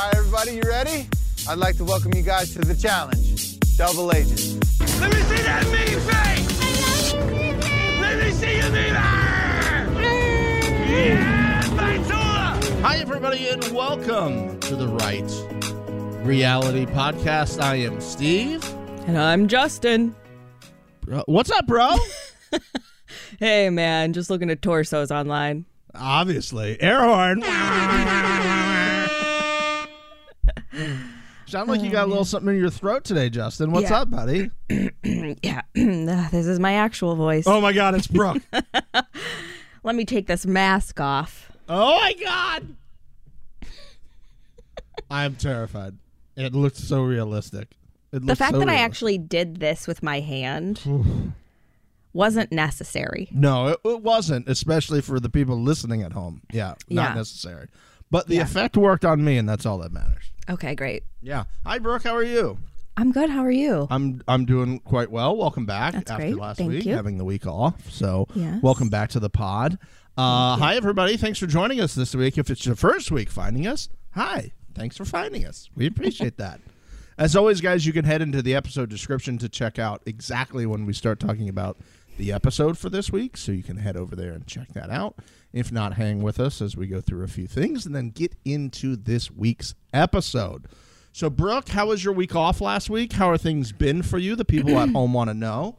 Hi, everybody, you ready? I'd like to welcome you guys to the challenge Double Agent. Let me see that mean face! Let me see your mean Yeah, Faitula! Hi, everybody, and welcome to the Right Reality Podcast. I am Steve. And I'm Justin. Bro- What's up, bro? Hey man, just looking at torsos online. Obviously, air Sound like you got a little um, something in your throat today, Justin. What's Yeah. up, buddy? Yeah, this is my actual voice. Oh my God, it's Brooke. Let me take this mask off. oh my God. I'm terrified. It looks so realistic. It The fact so that I actually did this with my hand wasn't necessary. No, it, it wasn't, especially for the people listening at home. Yeah, not Yeah. necessary. But the Yeah. effect worked on me, and that's all that matters. Okay, great. Yeah. Hi, Brooke. How are you? I'm good. How are you? I'm I'm doing quite well. Welcome back That's after great. last Thank week, you. having the week off. So, Yes. welcome back to the pod. Uh, hi, everybody. Thanks for joining us this week. If it's your first week finding us, hi. Thanks for finding us. We appreciate that. As always, guys, you can head into the episode description to check out exactly when we start talking about the episode for this week. So you can head over there and check that out. If not, hang with us as we go through a few things and then get into this week's episode. So, Brooke, how was your week off last week? How are things been for you? The people at home want to know.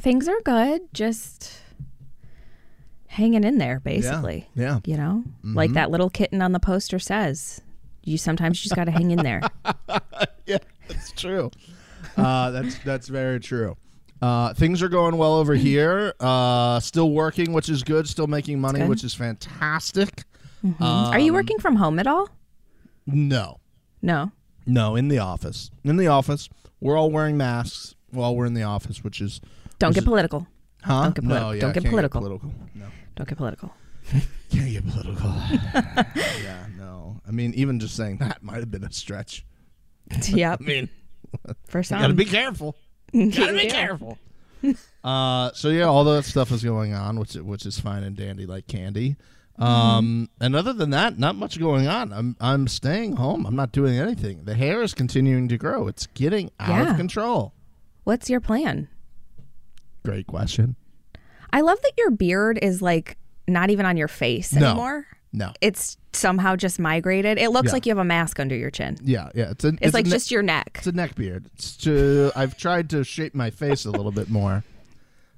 Things are good. Just hanging in there, basically. Yeah. You know, Mm-hmm. like that little kitten on the poster says. You sometimes just got to hang in there. yeah, that's true. Uh, that's that's very true. Uh, things are going well over here. Uh, still working, which is good. Still making money, which is fantastic. are Um, you working from home at all? No, No. no, in the office. In the office, we're all wearing masks while we're in the office, which is Don't Which get is- political. huh? Don't get politi- no, yeah, don't get political. political. No, Don't get political. can't get political. yeah, no. I mean, even just saying that might have been a stretch. yep. I mean, For some. You gotta be careful. Gotta be careful. uh, so yeah, all that stuff is going on, which which is fine and dandy like candy. Um, and other than that, not much going on. I'm I'm staying home. I'm not doing anything. The hair is continuing to grow. It's getting out Yeah. of control. What's your plan? Great question. I love that your beard is like not even on your face No. anymore. No. It's somehow just migrated. It looks Yeah. like you have a mask under your chin. Yeah, yeah. It's a It's, like a ne- just your neck. it's a neck beard. It's to I've tried to shape my face a little bit more.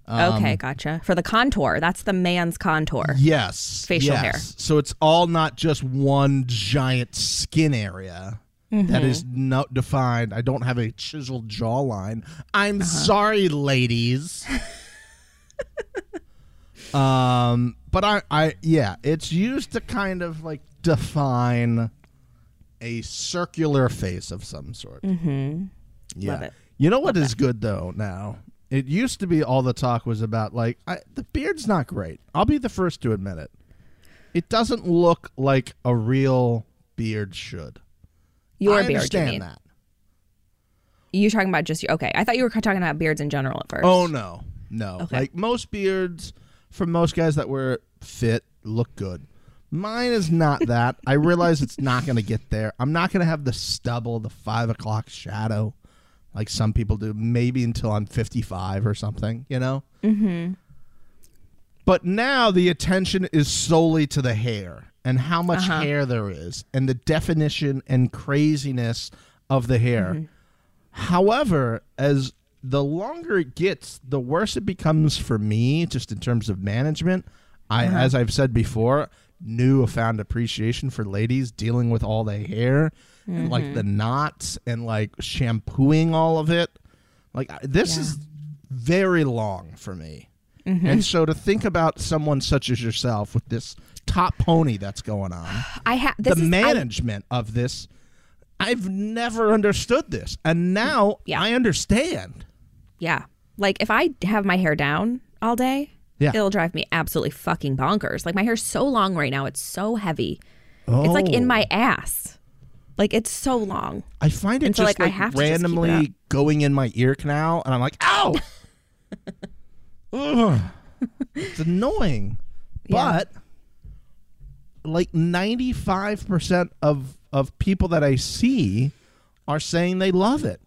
Um, okay, gotcha. For the contour, that's the man's contour. Yes. Facial yes. hair. So it's all not just one giant skin area that is Mm-hmm. not defined. I don't have a chiseled jawline. I'm Uh-huh. sorry, ladies. um, but I, I, yeah, it's used to kind of like define a circular face of some sort. Mm-hmm. Yeah. Love it. You know what is good though now? It used to be all the talk was about like I, the beard's not great. I'll be the first to admit it. It doesn't look like a real beard should. Your I beard, you understand mean? that. You're talking about just okay. I thought you were talking about beards in general at first. Oh no, no. Okay. Like most beards, for most guys that were fit, look good. Mine is not that. I realize it's not going to get there. I'm not going to have the stubble, the five o'clock shadow, like some people do. Maybe until I'm 55 or something. You know. Mm-hmm. But now the attention is solely to the hair and how much Uh-huh. hair there is and the definition and craziness of the hair. Mm-hmm. However, as the longer it gets, the worse it becomes for me, just in terms of management. I, Uh-huh. as I've said before, knew a found appreciation for ladies dealing with all the hair and like Mm-hmm. the knots and like shampooing all of it. Like this Yeah. is very long for me. Mm-hmm. And so to think about someone such as yourself with this top pony that's going on, I have the this is, I- management of this, I've never understood this. And now Yeah. I understand. Yeah, like if I have my hair down all day, Yeah. it'll drive me absolutely fucking bonkers. Like my hair's so long right now; it's so heavy. It's like in Oh. my ass. Like it's so long. I find it And so, just like, I have just randomly going in my ear canal, and I'm like, ow! It's annoying. Yeah. But like 95% of of people that I see are saying they love it,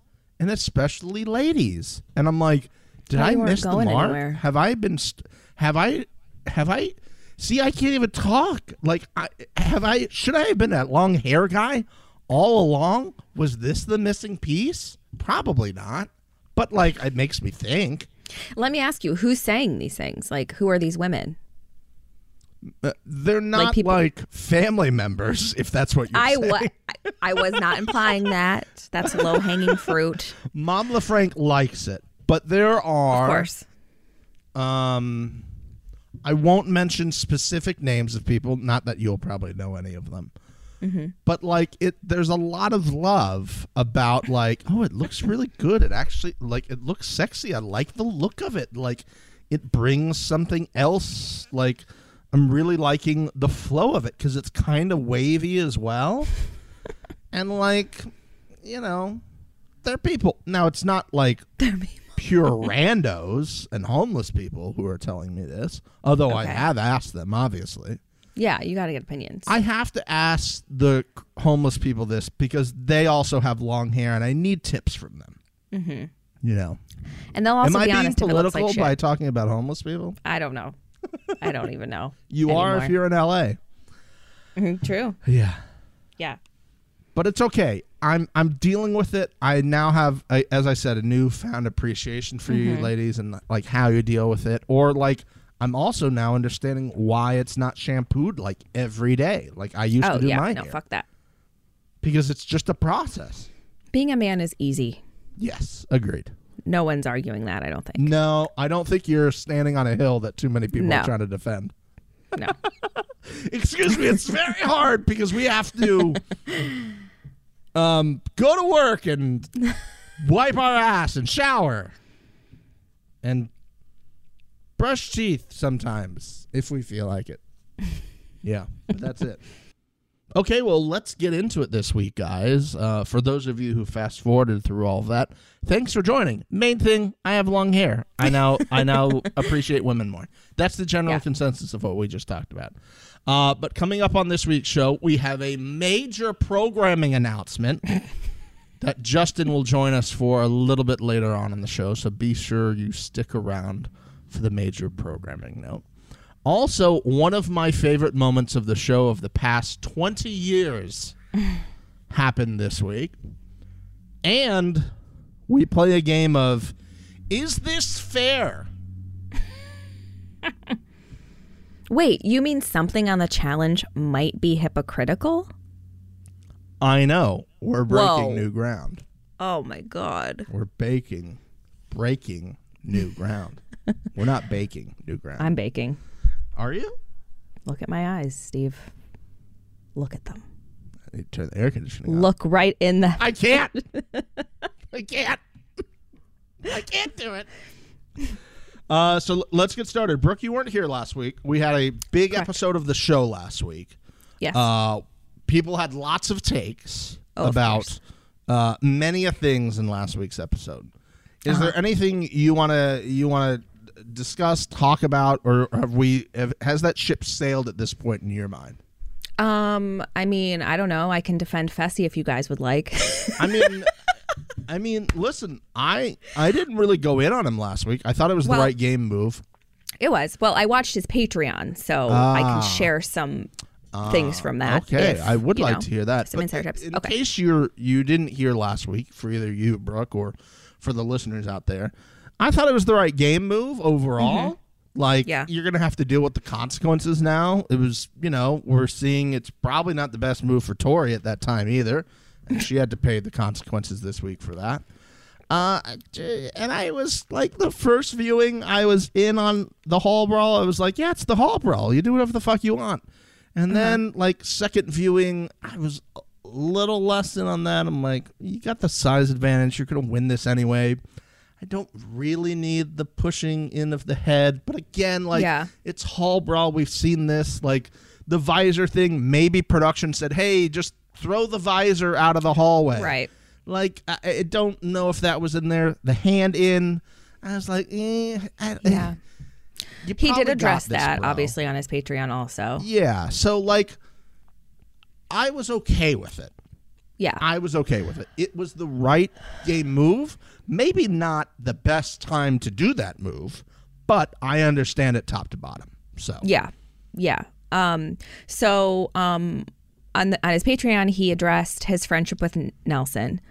and especially ladies. And I'm like, did Thought I miss the mark? anywhere. Have I been? St- have I? Have I? See, I can't even talk. Like, I, have I? Should I have been that long hair guy all along? Was this the missing piece? Probably not. But like, it makes me think. Let me ask you, who's saying these things? Like, who are these women? Uh, they're not like, people- family members, if that's what you're I, saying. wa- I, was not implying that. That's low hanging fruit. Mom LaFranc likes it, but there are Of course. Um, I won't mention specific names of people. Not that you'll probably know any of them. But like it, there's a lot of love about like, oh, it looks really good. It actually like it looks sexy. I like the look of it. Like it brings something else. Like I'm really liking the flow of it because it's kind of wavy as well. and like, you know, they're people. Now it's not like pure randos and homeless people who are telling me this. Although I have asked them, obviously. Yeah, you got to get opinions. I have to ask the homeless people this because they also have long hair and I need tips from them. Mm-hmm. You know, and they'll also am I be being honest if it looks political like shit. by talking about homeless people? I don't know. I don't even know. You are if you're in LA. Mhm, True. Yeah, Yeah. but it's okay. I'm I'm dealing with it. I now have, a, as I said, a newfound appreciation for you Mm-hmm. ladies and like how you deal with it, or like. I'm also now understanding why it's not shampooed like every day, like I used Oh to do yeah. my No, hair, fuck that. because it's just a process. Being a man is easy. Yes, agreed. No one's arguing that. I don't think. No, I don't think you're standing on a hill that too many people No. are trying to defend. No. Excuse me, it's very hard because we have to um, go to work and wipe our ass and shower and brush teeth sometimes if we feel like it. Yeah, but that's it. Okay, well, let's get into it this week, guys. Uh, for those of you who fast forwarded through all of that, thanks for joining. Main thing, I have long hair. I now I now appreciate women more. That's the general Yeah. consensus of what we just talked about. Uh, but coming up on this week's show, we have a major programming announcement that Justin will join us for a little bit later on in the show. So be sure you stick around for the major programming note. Also, one of my favorite moments of the show of the past 20 years happened this week. And we play a game of Is this fair? Wait, you mean something on the challenge might be hypocritical? I know. We're breaking Whoa. new ground. Oh my god. We're baking, breaking new ground. We're not baking new ground. I'm baking. Are you? Look at my eyes, Steve. Look at them. I need to turn the air conditioning on. Look right in the. I can't. I can't. I can't do it. Uh, so l- let's get started. Brooke, you weren't here last week. We had a big Correct. episode of the show last week. Yes. Uh, people had lots of takes Oh, about course. uh, many of things in last week's episode. Is Uh-huh. there anything you want to you want to discuss, talk about, or have we have, has that ship sailed at this point in your mind? um, I mean, I don't know. I can defend Fessy if you guys would like. I mean, I mean, listen, I I didn't really go in on him last week. I thought it was Well- the right game move. it was. Well, I watched his Patreon, so I Ah. can share some things from that. Okay, if, I would like know, to hear that. Some insider tips. In Okay. case you're you didn't hear last week, for either you, Brooke, or for the listeners out there, I thought it was the right game move overall. Like Mm-hmm. Yeah. you're gonna have to deal with the consequences now. It was, you know, we're seeing it's probably not the best move for Tori at that time either, and she had to pay the consequences this week for that. Uh, and I was like the first viewing, I was in on the hall brawl. I was like, yeah, it's the hall brawl. You do whatever the fuck you want. And then like second viewing, I was a little less in on that. I'm like, you got the size advantage. You're gonna win this anyway. I don't really need the pushing in of the head, but again, like Yeah. it's hall brawl. We've seen this, like the visor thing. Maybe production said, "Hey, just throw the visor out of the hallway." Right. Like I, I don't know if that was in there. The hand in. I was like, eh, I, Yeah. you He did address that, bro. obviously, on his Patreon also. Yeah. So like, I was okay with it. Yeah. I was okay with it. It was the right game move. Maybe not the best time to do that move, but I understand it top to bottom. So Yeah, yeah. Um, so um, on the, on his Patreon, he addressed his friendship with Nelson,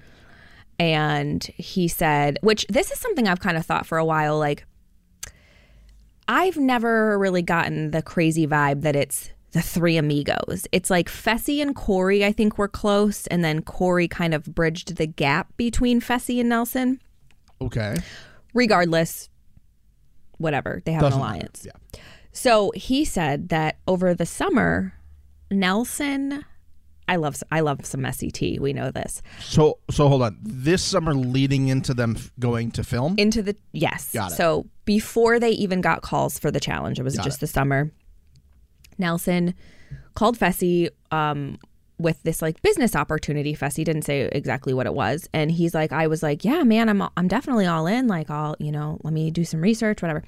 and he said, which this is something I've kind of thought for a while. Like, I've never really gotten the crazy vibe that it's the three amigos. It's like Fessy and Corey, I think, were close, and then Corey kind of bridged the gap between Fessy and Nelson. okay, Regardless, whatever they have Doesn't an matter. alliance. Yeah. So he said that over the summer, Nelson, I love I love some messy tea. We know this. So so hold on. This summer leading into them going to film. Into the yes. Got it. So before they even got calls for the challenge, it was Got just it. the summer. Nelson called Fessy um, with this like business opportunity. Fessy didn't say exactly what it was, and he's like, I was like, yeah, man, I'm I'm definitely all in. Like, I'll you know, let me do some research, whatever.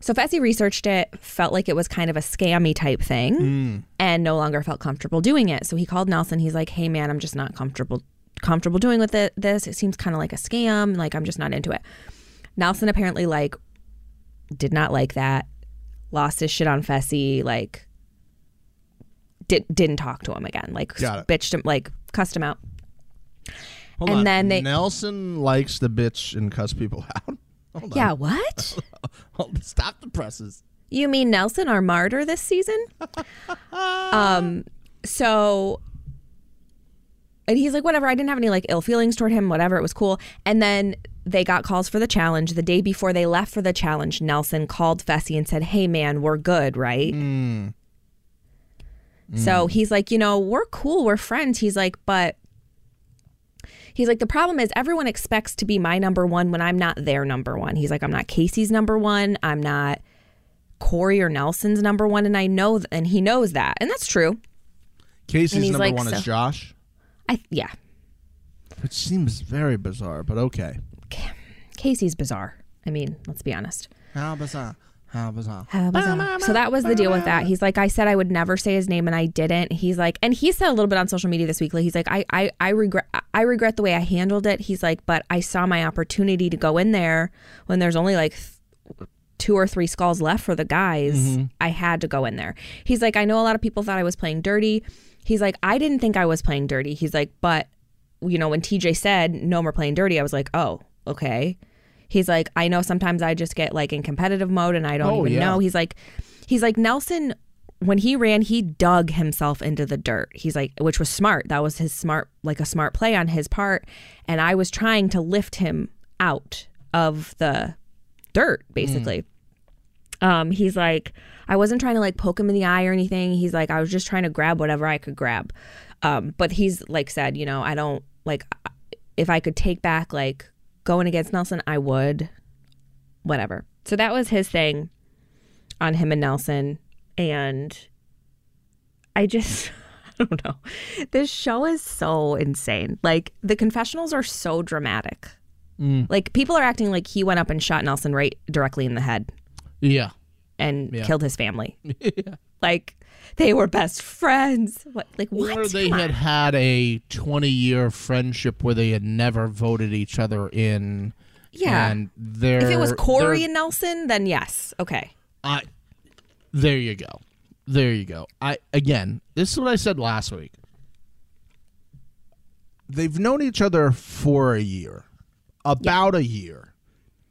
So Fessy researched it, felt like it was kind of a scammy type thing, and no longer felt comfortable doing it. So he called Nelson. He's like, "Hey, man, I'm just not comfortable comfortable doing with it. This it seems kind of like a scam. Like I'm just not into it." Nelson apparently like did not like that. Lost his shit on Fessy. Like did didn't talk to him again. Like bitched him. Like cussed him out. Hold and on. then they- Nelson likes to bitch and cuss people out. Hold on. Yeah. What? Stop the presses. You mean Nelson, our martyr this season? um, so, and he's like, whatever. I didn't have any like ill feelings toward him. Whatever, it was cool. And then they got calls for the challenge. The day before they left for the challenge, Nelson called Fessy and said, "Hey, man, we're good, right?" So mm. he's like, you know, we're cool, we're friends. He's like, but. He's like, the problem is everyone expects to be my number one when I'm not their number one. He's like, I'm not Kaycee's number one. I'm not Corey or Nelson's number one, and I know, th- and he knows that, and that's true. Kaycee's number like, one is Josh. I yeah, Which seems very bizarre, but okay. Kaycee's bizarre. I mean, let's be honest. How bizarre. How bizarre. So that was the deal with that. He's like, I said I would never say his name, and I didn't. He's like, and he said a little bit on social media this week. Like, he's like, I, I, I regret, I regret the way I handled it. He's like, but I saw my opportunity to go in there when there's only like th- two or three skulls left for the guys. Mm-hmm. I had to go in there. He's like, I know a lot of people thought I was playing dirty. He's like, I didn't think I was playing dirty. He's like, but you know, when TJ said no more playing dirty, I was like, oh, okay. He's like, I know sometimes I just get like in competitive mode and I don't Oh, even yeah. know. He's like, he's like Nelson. When he ran, he dug himself into the dirt. He's like, which was smart. That was his smart, like a smart play on his part. And I was trying to lift him out of the dirt, basically. Um, he's like, I wasn't trying to like poke him in the eye or anything. He's like, I was just trying to grab whatever I could grab. Um, but he's like said, you know, I don't like if I could take back like going against Nelson, I would. Whatever. So that was his thing on him and Nelson. And I just I don't know. This show is so insane. Like the confessionals are so dramatic. Mm. Like people are acting like he went up and shot Nelson right directly in the head Yeah. And Yeah. killed his family. Like they were best friends. What like what? Or they Come had on. had a 20 year friendship where they had never voted each other in. Yeah. And If it was Corey and Nelson, then yes. Okay. I, there you go. There you go. I again, this is what I said last week. They've known each other for a year, about a year.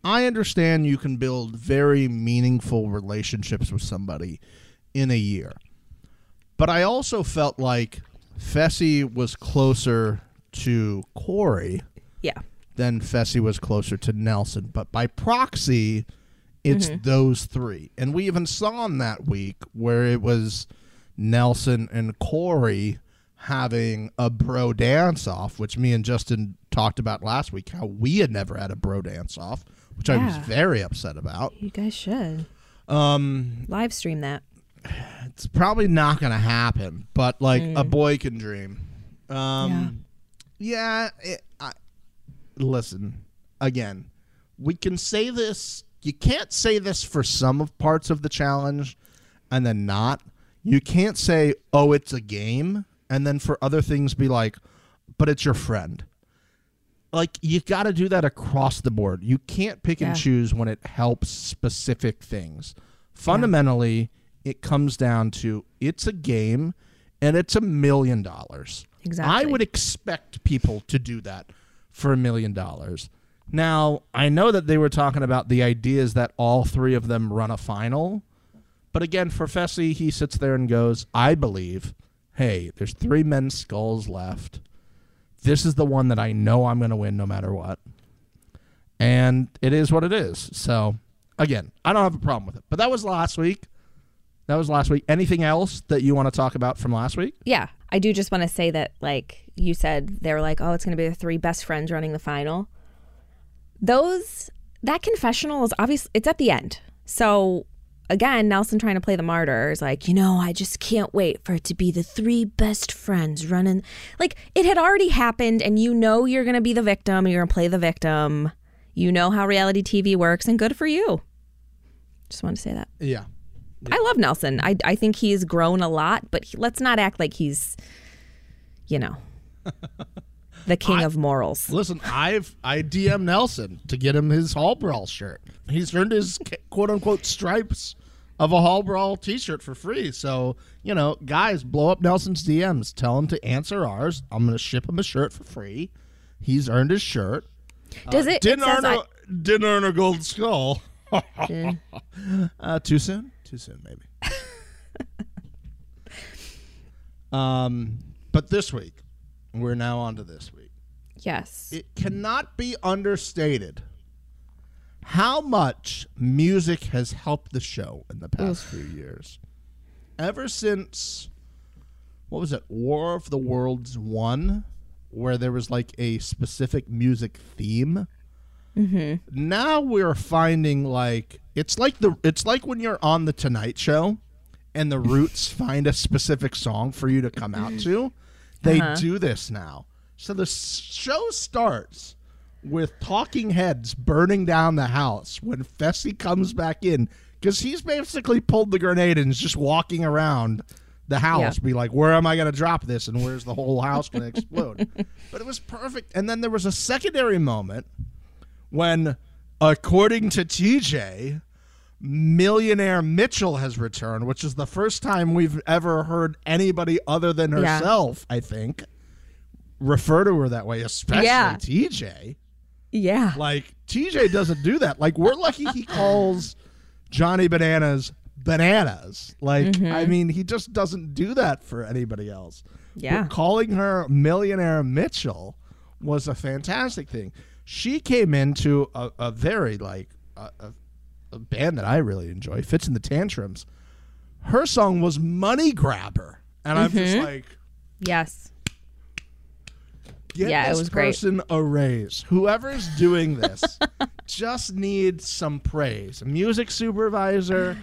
I understand you can build very meaningful relationships with somebody in a year. But I also felt like Fessy was closer to Corey Yeah. then Fessy was closer to Nelson. But by proxy, it's Mm-hmm. those three. And we even saw in that week where it was Nelson and Corey having a bro dance off, which me and Justin talked about last week, how we had never had a bro dance off, which I was very upset about. You guys should Um, live stream that. it's probably not going to happen, but like Mm. a boy can dream. Um, yeah. it, I, listen, again, we can say this. You can't say this for some of parts of the challenge, and then not. You can't say, "Oh, it's a game," and then for other things be like, but it's your friend. Like you got to do that across the board. You can't pick Yeah. and choose when it helps specific things. Fundamentally, it comes down to it's a game and it's a million dollars. Exactly. I would expect people to do that for a million dollars. Now, I know that they were talking about the ideas that all three of them run a final. But again, for Fessy, he sits there and goes, I believe, hey, there's three men's skulls left. This is the one that I know I'm going to win no matter what. And it is what it is. So, again, I don't have a problem with it. But that was last week. That was last week. Anything else that you want to talk about from last week? Yeah, I do just want to say that, like you said, they were like, "Oh, it's going to be the three best friends running the final." Those that confessional is obvious. It's at the end, so again, Nelson trying to play the martyr is like, you know, I just can't wait for it to be the three best friends running. Like it had already happened, and you know you're going to be the victim. You're going to play the victim. You know how reality TV works, and good for you. Just want to say that. Yeah. I love Nelson. I, I think he's grown a lot, but he, let's not act like he's, you know, the king of morals. Listen, I've I DM Nelson to get him his Hall Brawl shirt. He's earned his quote unquote stripes of a Hall Brawl T-shirt for free. So you know, guys, blow up Nelson's DMs. Tell him to answer ours. I'm gonna ship him a shirt for free. He's earned his shirt. Does it? it Didn't says earn a didn't earn a gold skull. Uh, too soon. Too soon, maybe. um, but this week, we're now on to this week yes. it cannot be understated how much music has helped the show in the past few years. Ever since, what was it, War of the Worlds 1, where there was like a specific music theme. Mm-hmm. Now we're finding like it's like the it's like when you're on the Tonight Show and the Roots find a specific song for you to come out to. They uh-huh. do this now. So the show starts with talking heads burning down the house when Fessy comes back in because he's basically pulled the grenade and is just walking around the house, Yeah. be like, "Where am I going to drop this? And where's the whole house going to explode?" but it was perfect. And then there was a secondary moment when, according to TJ, millionaire Mitchell has returned, which is the first time we've ever heard anybody other than Yeah. herself, I think, refer to her that way, especially Yeah. TJ. Yeah. Like, TJ doesn't do that. Like, we're lucky he calls Johnny Bananas bananas. Like, Mm-hmm. I mean, he just doesn't do that for anybody else. Yeah. But calling her millionaire Mitchell was a fantastic thing. She came into a, a very like a, a, a band that I really enjoy, Fitz and the Tantrums. Her song was Money Grabber, and I'm just Mm-hmm. like, Yes. Get Yeah, it this was great. person a raise. Whoever's doing this just needs some praise. A music supervisor,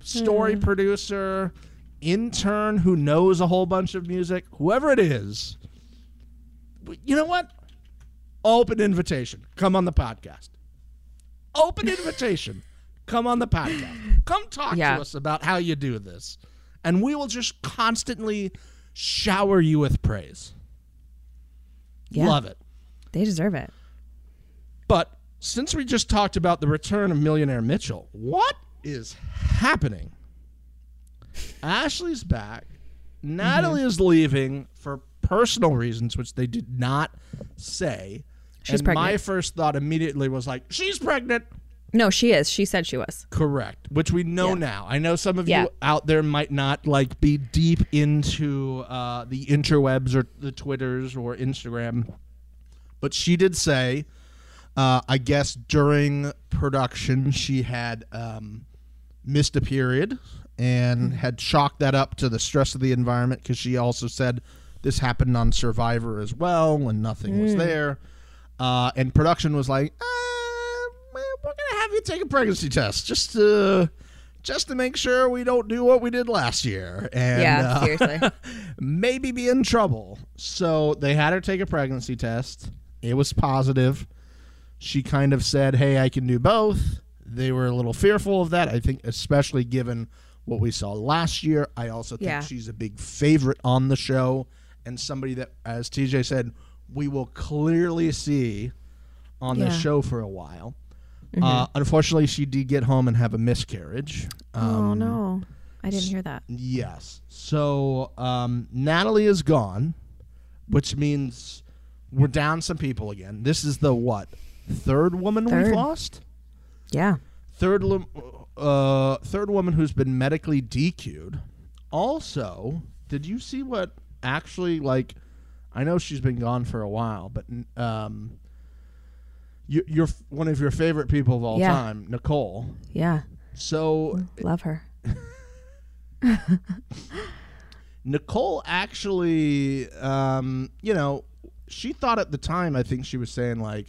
story Hmm. producer, intern who knows a whole bunch of music, whoever it is. You know what? Open invitation. Come on the podcast. Open invitation. Come on the podcast. Come talk Yeah. to us about how you do this. And we will just constantly shower you with praise. Yeah. Love it. They deserve it. But since we just talked about the return of Millionaire Mitchell, what is happening? Ashley's back. Natalie Mm-hmm. is leaving for personal reasons, which they did not say. She's and my first thought immediately was like, she's pregnant. No, she is. She said she was. Correct. Which we know Yeah. now. I know some of Yeah. you out there might not like be deep into uh, the interwebs or the Twitters or Instagram, but she did say, uh, I guess during production she had um, missed a period and had chalked that up to the stress of the environment because she also said this happened on Survivor as well and nothing was there. Uh, and production was like, well, we're gonna have you take a pregnancy test just to just to make sure we don't do what we did last year and Yeah, uh, seriously. maybe be in trouble. So they had her take a pregnancy test. It was positive. She kind of said, "Hey, I can do both." They were a little fearful of that. I think, especially given what we saw last year. I also think Yeah. she's a big favorite on the show, and somebody that, as TJ said, we will clearly see on the Yeah. Mm-hmm. show for a while. Uh, unfortunately, she did get home and have a miscarriage. Um, oh no, I didn't hear that. Yes. So um, Natalie is gone, which means we're down some people again. This is the what? Third woman we've lost? Yeah. Third uh third woman who's been medically DQ'd. Also, did you see what actually like I know she's been gone for a while, but um you, you're one of your favorite people of all Yeah. time, Nicole. Yeah. So Love her. Nicole actually, um, you know, she thought at the time, I think she was saying like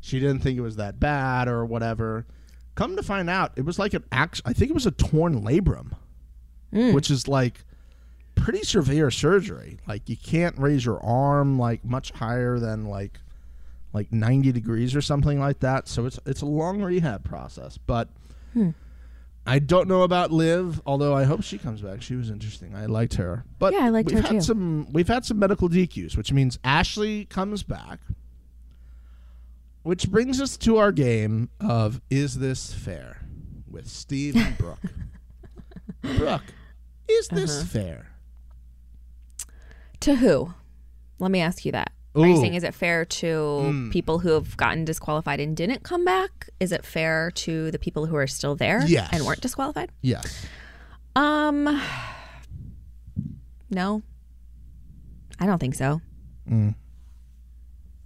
she didn't think it was that bad or whatever. Come to find out, it was like an act. I think it was a torn labrum, which is like pretty severe surgery. Like you can't raise your arm like much higher than like like 90 degrees or something like that. So it's it's a long rehab process, but I don't know about Liv, although I hope she comes back. She was interesting. I liked her. But Yeah, I liked we've her had too. some we've had some medical DQs, which means Ashley comes back. Which brings us to our game of Is This Fair? with Steve and Brooke. Brooke, is this Uh-huh. fair? To who? Let me ask you that. Are you Ooh. saying is it fair to people who have gotten disqualified and didn't come back? Is it fair to the people who are still there Yes. and weren't disqualified? Yes. Um No. I don't think so. Mm.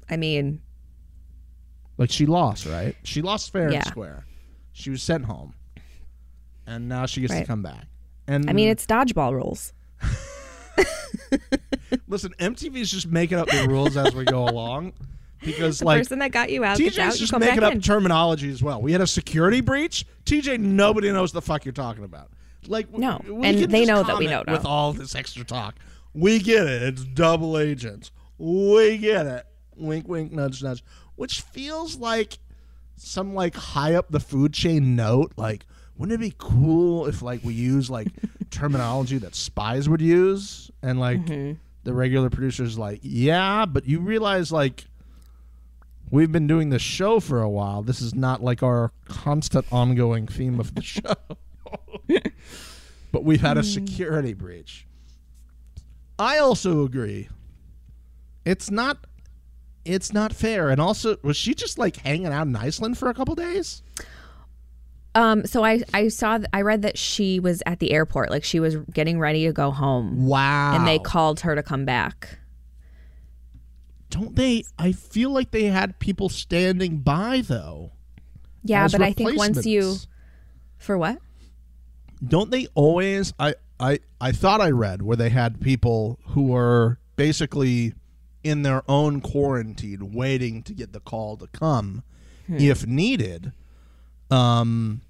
I mean, Like she lost, right? She lost fair Yeah. and square. She was sent home. And now she gets to Right. come back. And I mean it's dodgeball rules. listen, MTV's just making up the rules as we go along. Because The like person that got you out out, TJ's you just making up in. terminology as well. We had a security breach. TJ, nobody knows the fuck you're talking about. Like No, we and they know that we don't With all this extra talk, we get it. It's double agents. We get it. Wink, wink, nudge, nudge. Which feels like some like high up the food chain note. Like, wouldn't it be cool if like we use like terminology that spies would use, and like Mm-hmm. The regular producers like, yeah, but you realize like we've been doing this show for a while. This is not like our constant ongoing theme of the show. but we've had a hmm. security breach. I also agree. It's not it's not fair. And also was she just like hanging out in Iceland for a couple days? Um so I I saw th- I read that she was at the airport like she was getting ready to go home Wow. and they called her to come back. don't they I feel like they had people standing by though. Yeah, but I think once you for what? don't they always I, I I thought I read where they had people who were basically in their own quarantine waiting to get the call to come if needed um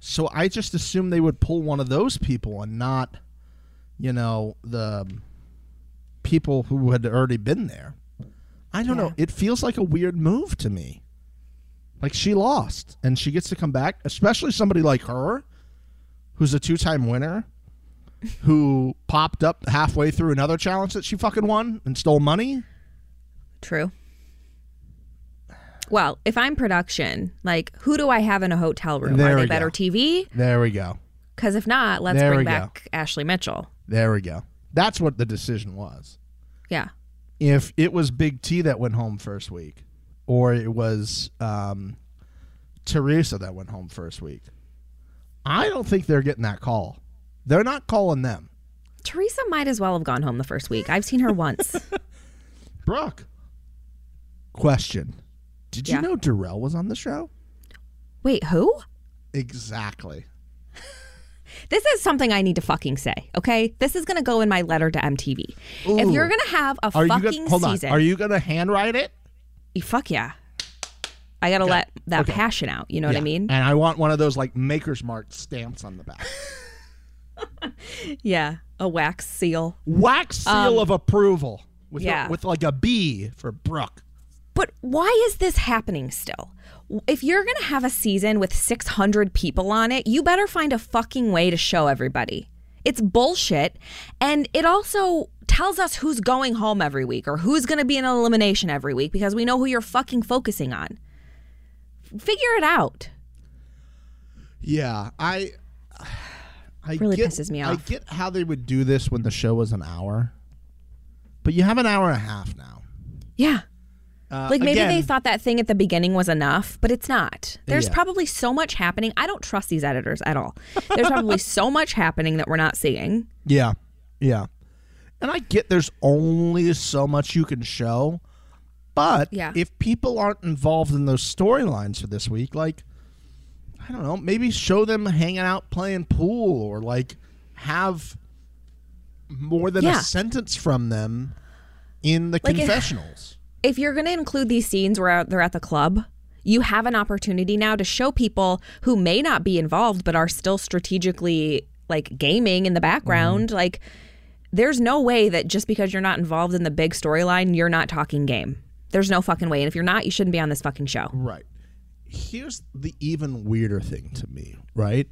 so I just assumed they would pull one of those people and not you know the people who had already been there. I don't know. It feels like a weird move to me. Like she lost and she gets to come back especially somebody like her who's a two-time winner who popped up halfway through another challenge that she fucking won and stole money. True. Well, if I'm production, like who do I have in a hotel room? There Are they better go. TV? there we go Because if not, let's There bring back Ashley Mitchell. there we go that's what the decision was Yeah. if it was big t that went home first week or it was um, theresa that went home first week i don't think they're getting that call they're not calling them Theresa might as well have gone home the first week. I've seen her once. brooke question did you know darrell was on the show Wait, who? exactly This is something I need to fucking say, okay? This is going to go in my letter to MTV. If you're going to have a are fucking gonna hold season, on are you gonna handwrite it fuck yeah. I got to Okay. let that Okay. passion out. You know what I mean? And I want one of those like Maker's Mark stamps on the back. Yeah. A wax seal. Wax seal of approval with Um, yeah. a, with like a B for Brooke. But why is this happening still? If you're going to have a season with 600 people on it, you better find a fucking way to show everybody. It's bullshit. And it also tells us who's going home every week or who's going to be in an elimination every week because we know who you're fucking focusing on. Figure it out. Yeah, I. I Really get, pisses me off. I get how they would do this when the show was an hour, but you have an hour and a half now. Yeah. Uh, Like maybe again, they thought that thing at the beginning was enough, but it's not. There's Yeah. probably so much happening. I don't trust these editors at all. There's probably so much happening that we're not seeing. Yeah, yeah, and I get there's only so much you can show, but Yeah. if people aren't involved in those storylines for this week, like I don't know, maybe show them hanging out playing pool or like have more than Yeah. a sentence from them in the Like confessionals. if you're going to include these scenes where they're at the club, you have an opportunity now to show people who may not be involved but are still strategically like gaming in the background. Mm-hmm. Like, there's no way that just because you're not involved in the big storyline, you're not talking game. There's no fucking way. And if you're not, you shouldn't be on this fucking show. Right. Here's the even weirder thing to me, right?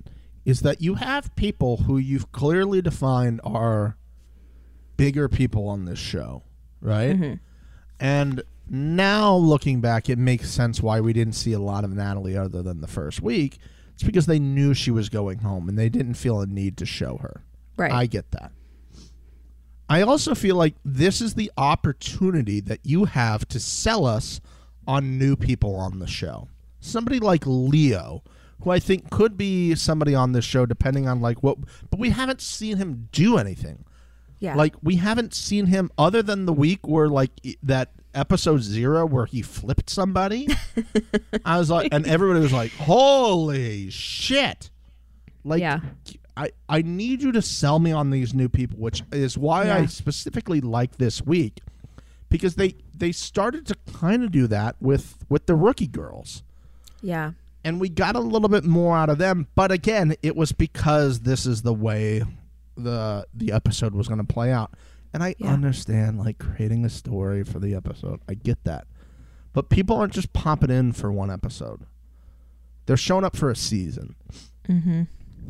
Is that you have people who you've clearly defined are bigger people on this show, right? Mm-hmm. And now looking back, it makes sense why we didn't see a lot of Natalie other than the first week. It's because they knew she was going home and they didn't feel a need to show her. Right. I get that. I also feel like this is the opportunity that you have to sell us on new people on the show. Somebody like Leo, who I think could be somebody on this show depending on like what but we haven't seen him do anything. Yeah. Like we haven't seen him other than the week where like that episode 0 where he flipped somebody. I was like and everybody was like, "Holy shit." Like Yeah. I, I need you to sell me on these new people, which is why I specifically like this week, because they they started to kind of do that with with the rookie girls, yeah. and we got a little bit more out of them. But again, it was because this is the way the the episode was going to play out, and I Yeah. understand like creating a story for the episode. I get that, but people aren't just popping in for one episode; they're showing up for a season. Mm-hmm.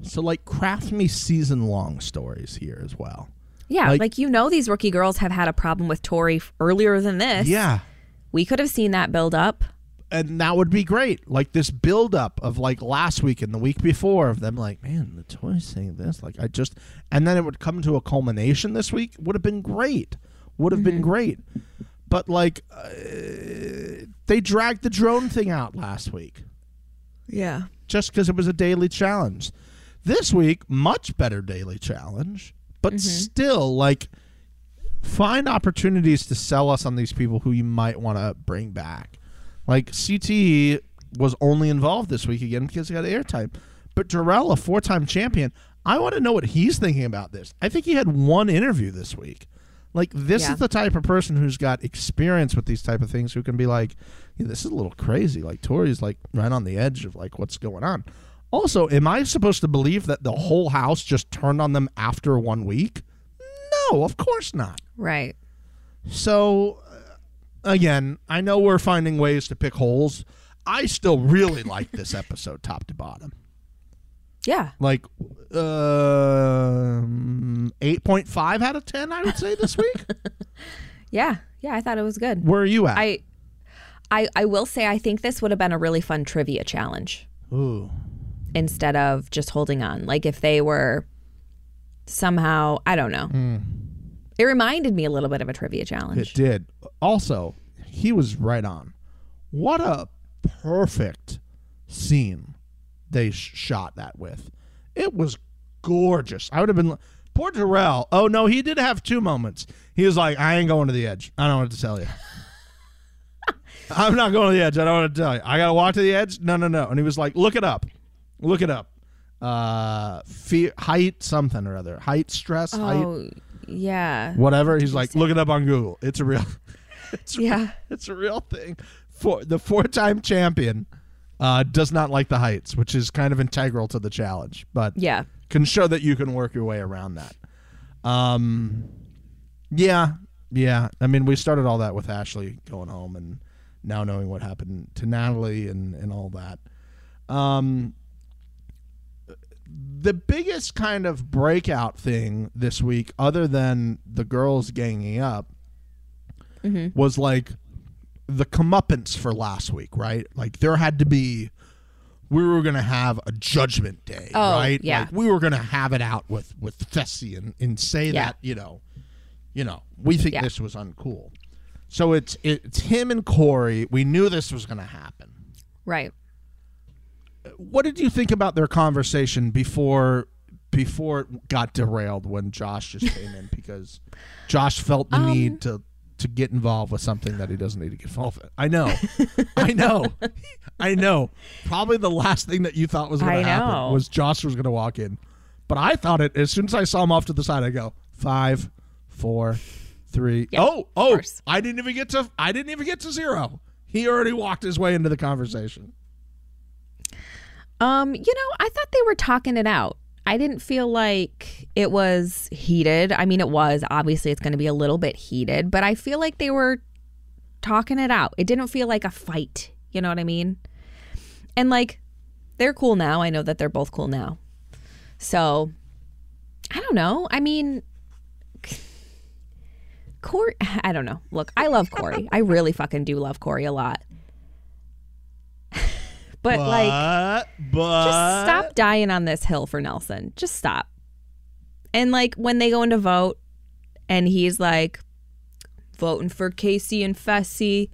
So like craft me season long stories here as well. Yeah. Like- Like, you know, these rookie girls have had a problem with Tori earlier than this. Yeah. We could have seen that build up. And that would be great. Like this build up of like last week and the week before of them like, man, the toy's saying this. Like I just and then it would come to a culmination this week would have been great. Would have been great. But like uh, they dragged the drone thing out last week Yeah. just because it was a daily challenge. This week, much better daily challenge, but still like find opportunities to sell us on these people who you might want to bring back. Like CTE was only involved this week again because he got airtime. But Darrell, a four time champion, I want to know what he's thinking about this. I think he had one interview this week. Like this Yeah. is the type of person who's got experience with these type of things who can be like, yeah, this is a little crazy. Like Tori's like right on the edge of like what's going on. Also, am I supposed to believe that the whole house just turned on them after one week? No, of course not. Right. So, again, I know we're finding ways to pick holes. I still really like this episode, top to bottom. Yeah. Like, um, 8.5 out of 10, I would say this week. Yeah. Yeah. I thought it was good. Where are you at? I, I, I will say I think this would have been a really fun trivia challenge Ooh. instead of just holding on. Like if they were somehow, I don't know. It reminded me a little bit of a trivia challenge. It did. Also, he was right on. What a perfect scene they sh- shot that with. It was gorgeous. I would have been. Poor Darrell. Oh no, he did have two moments. He was like, "I ain't going to the edge. I don't want to tell you. I'm not going to the edge. I don't want to tell you. I got to walk to the edge. No, no, no." And he was like, "Look it up. Look it up. Uh, fear, height, something or other. Height, stress, height, Oh, yeah. whatever." He's like, "Look it up on Google. It's a real." it's Yeah. it's a real thing. For the four-time champion uh, does not like the heights, which is kind of integral to the challenge, but Yeah. can show that you can work your way around that. Um, yeah, yeah. I mean, we started all that with Ashley going home, and now knowing what happened to Natalie and and all that. Um, the biggest kind of breakout thing this week, other than the girls ganging up, Mm-hmm. was like the comeuppance for last week, right? Like there had to be, we were gonna have a judgment day, Oh, right? yeah. Like we were gonna have it out with with Fessy and and say Yeah. that you know, you know, we think Yeah. this was uncool. So it's it's him and Corey. We knew this was gonna happen Right. What did you think about their conversation before before it got derailed when Josh just came in because Josh felt the Um, need to to get involved with something that he doesn't need to get involved with. I know. I know. I know. Probably the last thing that you thought was going to happen was Josh was going to walk in. But I thought it as soon as I saw him off to the side I go, five, four, three. Yeah, oh, oh. I didn't even get to I didn't even get to zero. He already walked his way into the conversation. Um, you know, I thought they were talking it out. I didn't feel like it was heated. I mean, it was. Obviously, it's going to be a little bit heated, but I feel like they were talking it out. It didn't feel like a fight. You know what I mean? And like, they're cool now. I know that they're both cool now. So, I don't know. I mean, Corey, I don't know. Look, I love Corey. I really fucking do love Corey a lot. But like, but just stop dying on this hill for Nelson. Just stop. And like when they go in to vote and he's like voting for Kaycee and Fessy,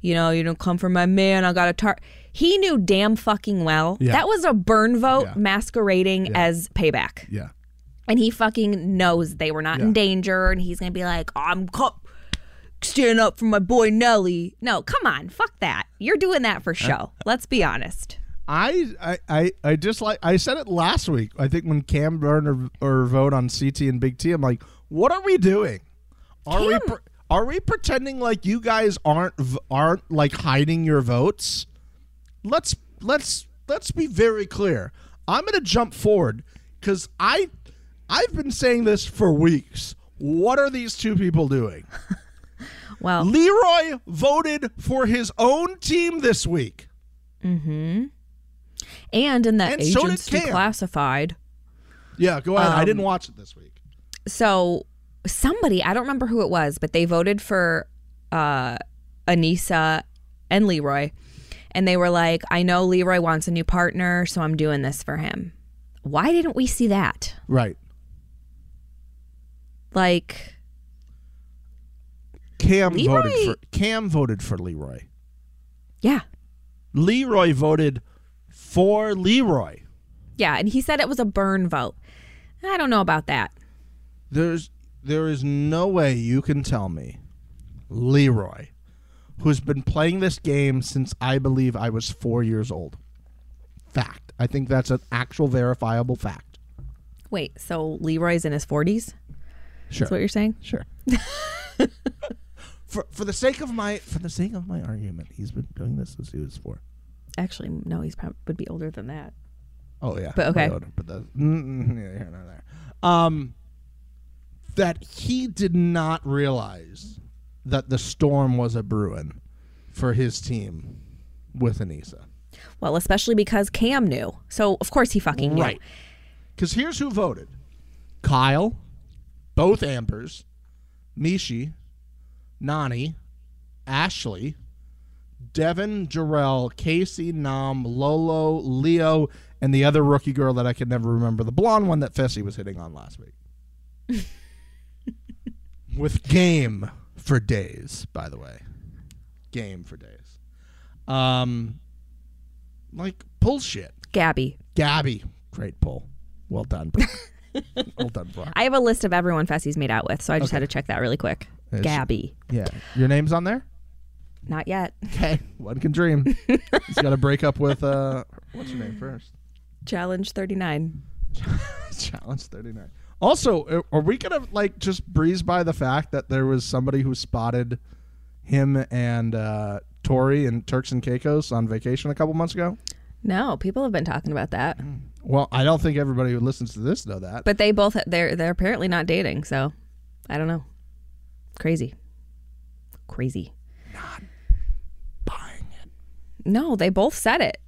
you know, you don't come for my man, I got a tar he knew damn fucking well Yeah. that was a burn vote Yeah. masquerading Yeah. as payback. Yeah. And he fucking knows they were not in danger and he's gonna be like, I'm co- stand up for my boy Nelly. No, come on, fuck that. You're doing that for show. Let's be honest. I, I, I, I just like I said it last week. I think when Kam burned or, or vote on CT and Big T, I'm like, what are we doing? Are we Kam- pre- are we pretending like you guys aren't aren't like hiding your votes? Let's let's let's be very clear. I'm going to jump forward because I I've been saying this for weeks. What are these two people doing? Well, Leroy voted for his own team this week. Mm-hmm. And in that And so agents declassified. Yeah, go ahead. I Um, didn't watch it this week. So somebody, I don't remember who it was, but they voted for uh, Aneesa and Leroy, and they were like, "I know Leroy wants a new partner, so I'm doing this for him." Why didn't we see that? Right. Like, Kam Leroy- voted for Kam voted for Leroy. yeah, Leroy voted for Leroy. yeah, and he said it was a burn vote. I don't know about that. There's there is no way you can tell me Leroy, who's been playing this game since I believe I was four years old. Fact. I think that's an actual verifiable fact. Wait, so Leroy's in his 40s? Sure. That's what you're saying? Sure. for for the sake of my for the sake of my argument, he's been doing this since he was four. Actually, no, he's probably would be older than that. Oh yeah, But okay. But, but neither here nor there. Um, that he did not realize that the storm was a brewing for his team with Aneesa. Well, especially because Kam knew. So, of course, he fucking knew. Right. Because here's who voted: Kyle, both Ambers, Mishi, Nani, Ashley, Devin, Jarrell, Kaycee, Nam, Lolo, Leo, and the other rookie girl that I could never remember, the blonde one that Fessy was hitting on last week. With game for days, by the way. Game for days. Um, like bullshit. Gabby. Gabby, great pull. Well done. well done, bro. I have a list of everyone Fessy's made out with, so I just Okay. had to check that really quick. Is- Gabby. Yeah, your name's on there. Not yet. Okay, one can dream. He's got to break up with uh, what's your name first? Challenge 39. Challenge thirty nine. Also, are- we gonna like just breeze by the fact that there was somebody who spotted him and uh, Tori and Turks and Caicos on vacation a couple months ago? No, people have been talking about that. Well, I don't think everybody who listens to this know that. But they both they're they're apparently not dating, so I don't know. Crazy. Crazy. Not buying it. No, they both said it.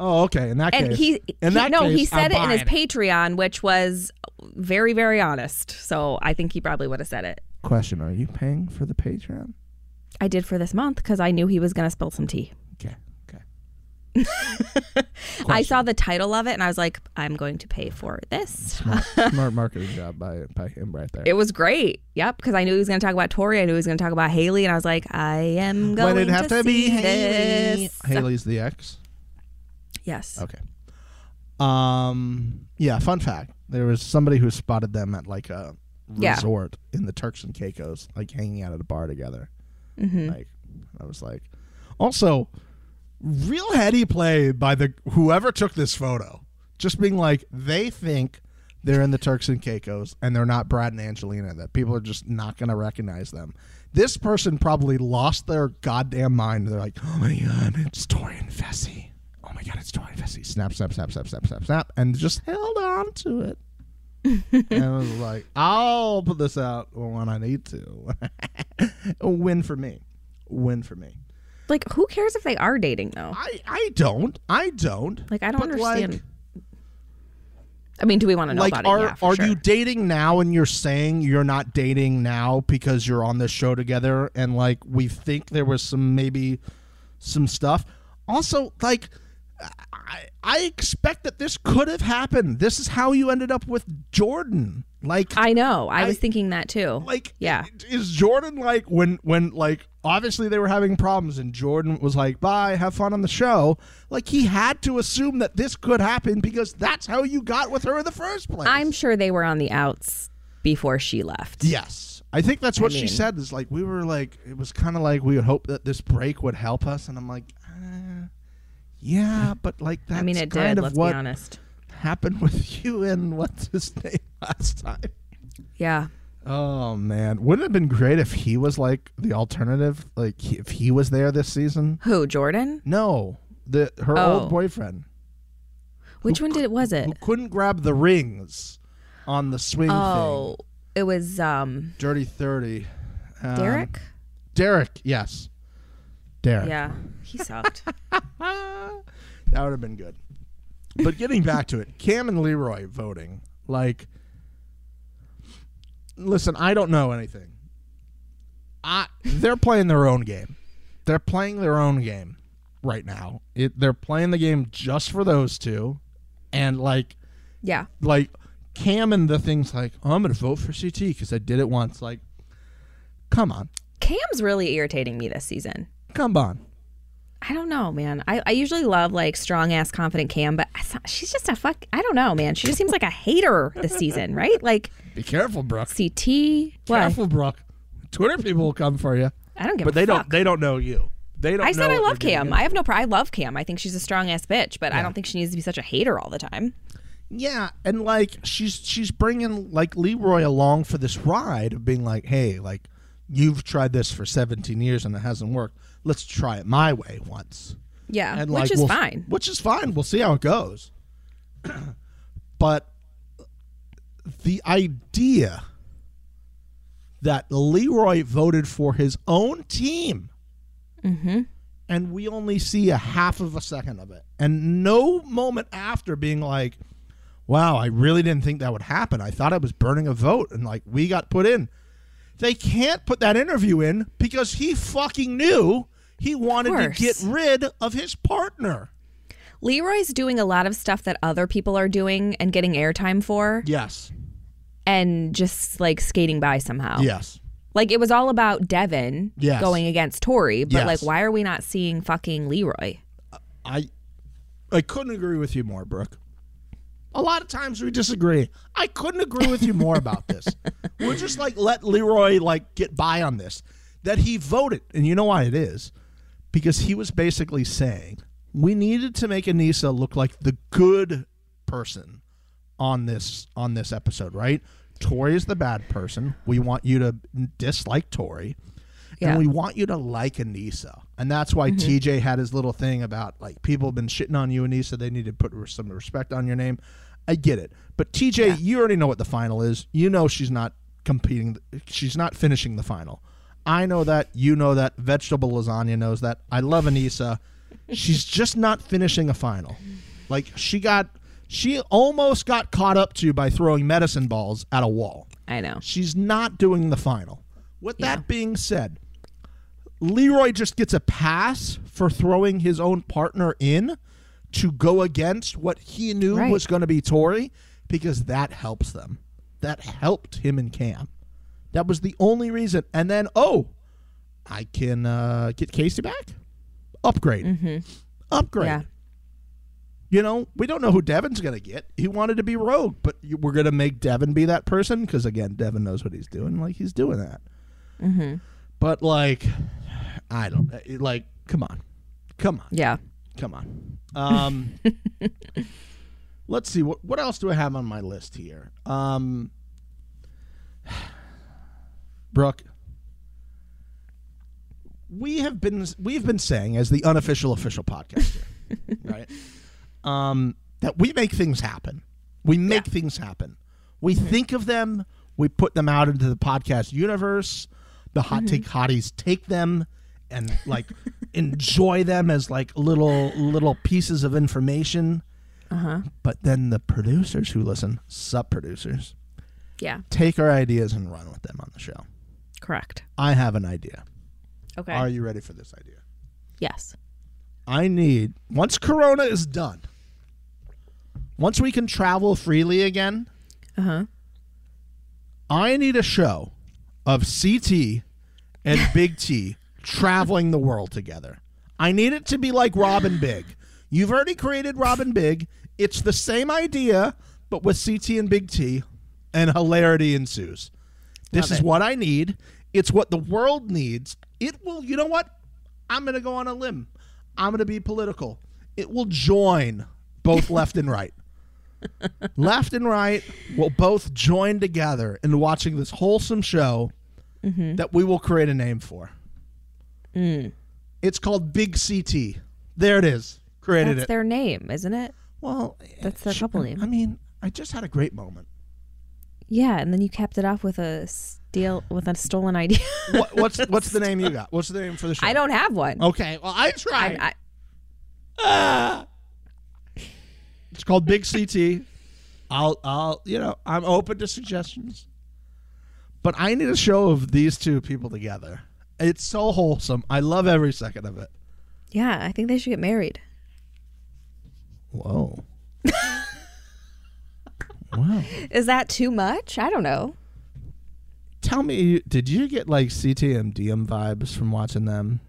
Oh, okay. In that And case, he, in he- that no, case, he said I'm it in his Patreon, which was very, very honest. So I think he probably would have said it. Question: Are you paying for the Patreon? I did for this month because I knew he was going to spill some tea. I saw the title of it and I was like, I'm going to pay for this. Smart, smart marketing job by by him right there. It was great. Yep, because I knew he was going to talk about Tori. I knew he was going to talk about Haley, and I was like, I am going But it'd have to, to, be Haley. this. Haley's the ex. Yes. Okay. Um. Yeah. Fun fact: There was somebody who spotted them at like a Yeah. resort in the Turks and Caicos, like hanging out at a bar together. Mm-hmm. Like, I was like, also, real heady play by the whoever took this photo. Just being like, they think they're in the Turks and Caicos and they're not Brad and Angelina. That people are just not going to recognize them. This person probably lost their goddamn mind. They're like, oh my god, it's Tori and Fessy. Oh my god, it's Tori and Fessy. Snap, snap, snap, snap, snap, snap, snap, and just held on to it. and I was like, I'll put this out when I need to. Win for me. Win for me. Like, who cares if they are dating though? I I don't. I don't. Like, I don't But, understand. Like, I mean, do we want to know like about are it? Yeah, for are sure. you dating now and you're saying you're not dating now because you're on this show together and like we think there was some maybe some stuff. Also, like I I expect that this could have happened. This is how you ended up with Jordan. Like I know. I, was thinking that too. like Yeah. is jordan like when when like obviously they were having problems and jordan was like bye have fun on the show like he had to assume that this could happen because that's how you got with her in the first place I'm sure they were on the outs before she left. yes i think that's what she mean- said is like we were like it was kind of like we would hope that this break would help us and i'm like uh, yeah but like that's I mean, it kind did. of Let's what be honest. Happened with you and what's his name last time Yeah. Oh man, wouldn't it have been great if he was like the alternative? Like he- if he was there this season? Who? Jordan? No, the her Oh. old boyfriend Which one did it? Was it? who couldn't grab the rings on the swing Oh, thing. it was um Dirty thirty. Um, Derek. Derek, yes. Derek. yeah, he sucked. that would have been good. But getting back to it, Kam and Leroy voting. Like, listen, I don't know anything. I they're playing their own game. They're playing their own game right now. It, they're playing the game just for those two, and like, yeah. like Kam and the things like, oh, I'm gonna vote for CT because I did it once. Like, come on, Kam's really irritating me this season. come on. I don't know, man. I, I usually love like strong ass, confident Kam, but I saw- she's just a fuck. I don't know, man. She just seems like a hater this season, right? Like Be careful, Brooke. CT. What? Careful, Brooke. Twitter people will come for you. I don't give but a they fuck. don't they don't know you they don't I said I love Kam. I have no. Pro- I love Kam. I think she's a strong ass bitch, but I don't think she needs to be such a hater all the time. yeah and like she's she's bringing like leroy along for this ride of being like hey like you've tried this for 17 years and it hasn't worked let's try it my way once. Yeah, and which is we'll- fine. which is fine. We'll see how it goes. But the idea that leroy voted for his own team Mm-hmm. and we only see a half of a second of it and no moment after being like wow i really didn't think that would happen. I thought i was burning a vote and like we got put in. They can't put that interview in because he fucking knew he wanted to get rid of his partner. Leroy's doing a lot of stuff that other people are doing and getting airtime for, yes. And just like skating by somehow. yes. Like it was all about Devin Yes. going against Tori, but Yes. like why are we not seeing fucking Leroy? i i couldn't agree with you more brooke. A lot of times we disagree. I couldn't agree with you more about this. We're just like let leroy like get by on this. That he voted and you know why it is because he was basically saying we needed to make aneesa look like the good person on this on this episode right tori is the bad person we want you to dislike tori Yeah. and we want you to like Aneesa. And that's why mm-hmm. TJ had his little thing about like people have been shitting on you, Aneesa. They need to put some respect on your name. I get it. But TJ, you already know what the final is. You know she's not competing, she's not finishing the final. I know that. You know that. Vegetable lasagna knows that. I love Aneesa. she's just not finishing a final. Like she got, she almost got caught up to by throwing medicine balls at a wall. I know. She's not doing the final. With Yeah. that being said, Leroy just gets a pass for throwing his own partner in to go against what he knew Right. was going to be Tori because that helps them. That helped him and Kam. That was the only reason. And then, oh, I can uh, get Kaycee back. Upgrade. Upgrade. Yeah. You know, we don't know who Devin's going to get. He wanted to be Rogue, but we're going to make Devin be that person because, again, Devin knows what he's doing. Like, he's doing that. Mm-hmm. But, like, I don't, eh, like, come on. Come on. Yeah. Come on. Um, let's see. What, what else do I have on my list here? Um, Brooke, we have been we've been saying as the unofficial official podcast here, right? Um, that we make things happen. We make things happen. We think of them. We put them out into the podcast universe. The hot take hotties take them and like enjoy them as like little little pieces of information. Uh-huh. But then the producers who listen, sub producers, Yeah. take our ideas and run with them on the show. Correct. I have an idea. Okay. Are you ready for this idea? yes. I need once Corona is done, once we can travel freely again, Uh-huh. I need a show of CT and Big T traveling the world together. I need it to be like Rob & Big. You've already created Rob & Big. It's the same idea, but with CT and Big T, and hilarity ensues. This Love is it. what I need. It's what the world needs. It will, you know what? I'm going to go on a limb. I'm going to be political. It will join both left and right. left and right will both join together in watching this wholesome show mm-hmm. that we will create a name for. Mm. It's called Big CT. There it is. Created That's it. their name, isn't it? well, That's their couple name. I mean, I just had a great moment. Yeah, and then you capped it off with a steal with a stolen idea. What, what's what's the name you got? What's the name for the show? I don't have one. Okay, well I tried. I, I, It's called Big CT. I'll I'll you know I'm open to suggestions, but I need a show of these two people together. It's so wholesome. I love every second of it. yeah, I think they should get married. Whoa. wow. Is that too much? I don't know. Tell me, did you get like CTM DM vibes from watching them?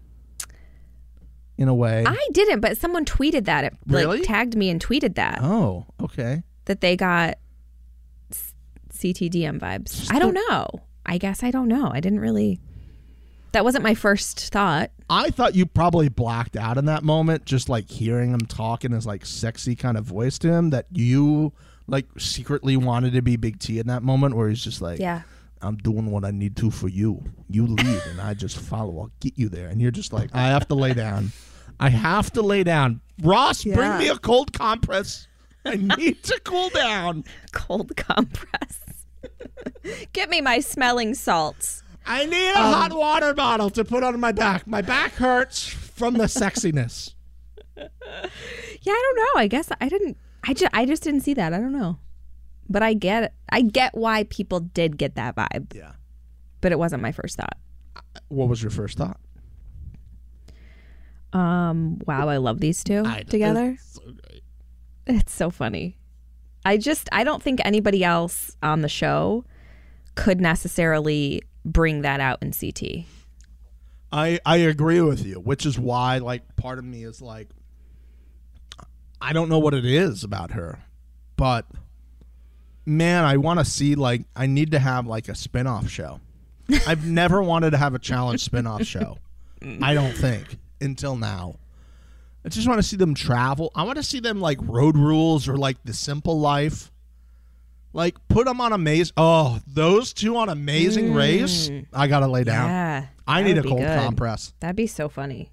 In a way. I didn't, but someone tweeted that. It Really? like tagged me and tweeted that oh, okay. that they got CTDM vibes. I don't know. I guess I don't know. I didn't really. That wasn't my first thought. I thought you probably blacked out in that moment, just like hearing him talk in his like sexy kind of voice to him. That you like secretly wanted to be Big T in that moment, where he's just like, Yeah. I'm doing what I need to for you. You lead, and I just follow. I'll get you there." And you're just like, "I have to lay down. I have to lay down." Ross, bring me a cold compress. I need to cool down. Cold compress. Get me my smelling salts. I need a hot um, water bottle to put on my back. My back hurts from the sexiness. Yeah, I don't know. I guess I didn't. I just I just didn't see that. I don't know. But I get I get why people did get that vibe, Yeah. but it wasn't my first thought. What was your first thought? Um, wow, I love these two together. So great. It's so funny. I just I don't think anybody else on the show could necessarily bring that out in CT. I I agree with you, which is why like part of me is like I don't know what it is about her, but man, I want to see like I need to have like a spin-off show. I've never wanted to have a challenge spin-off show. Mm. I don't think until now. I just want to see them travel. I want to see them like road rules or like the simple life. Like put them on amazing. Oh, those two on Amazing Race. Mm. I gotta lay down. Yeah, I need a cold compress. That'd be so funny.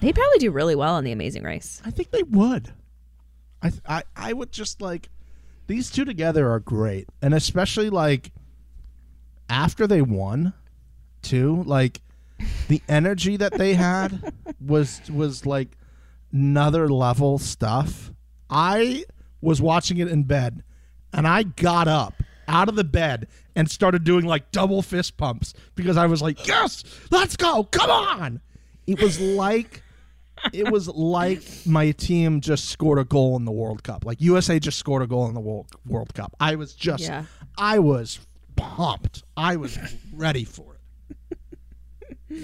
They'd probably do really well on the Amazing Race. I think they would. I th- I I would just like these two together are great, and especially like after they won, too. Like the energy that they had was was like another level stuff. I was watching it in bed and I got up out of the bed and started doing like double fist pumps because I was like, "Yes, let's go. Come on." It was like it was like my team just scored a goal in the World Cup. Like USA just scored a goal in the World World Cup. I was just Yeah. I was pumped. I was ready for it.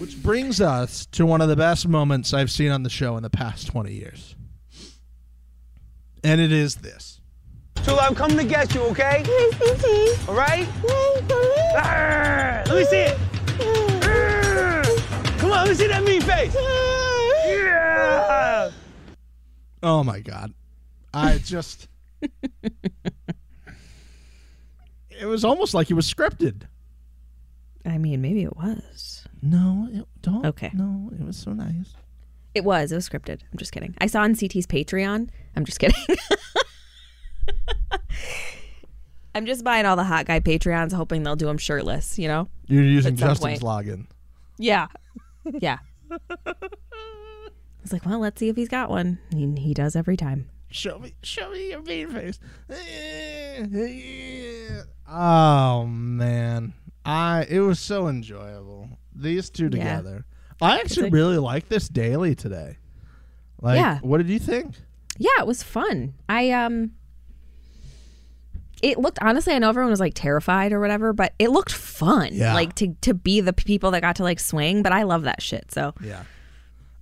Which brings us to one of the best moments I've seen on the show in the past 20 years. And it is this. Tula, I'm coming to get you, okay? All right? Arr, ah, let me see it. Arr, Come on, let me see that mean face. Yeah. Oh my god. I just It was almost like it was scripted. I mean, maybe it was. No, it, don't. Okay. No, it was so nice. It was. It was scripted. I'm just kidding. I saw on CT's Patreon. I'm just kidding. I'm just buying all the hot guy Patreons, hoping they'll do them shirtless. You know? You're using Justin's point. login. Yeah. Yeah. Was like, well, let's see if he's got one. He, he does every time. Show me, show me your mean face. Oh man, I it was so enjoyable. These two together. Yeah. I actually like- really like this daily today. Like, Yeah. what did you think? Yeah, it was fun. I um it looked honestly, I know everyone was like terrified or whatever, but it looked fun. Yeah. Like to to be the people that got to like swing, but I love that shit. So Yeah,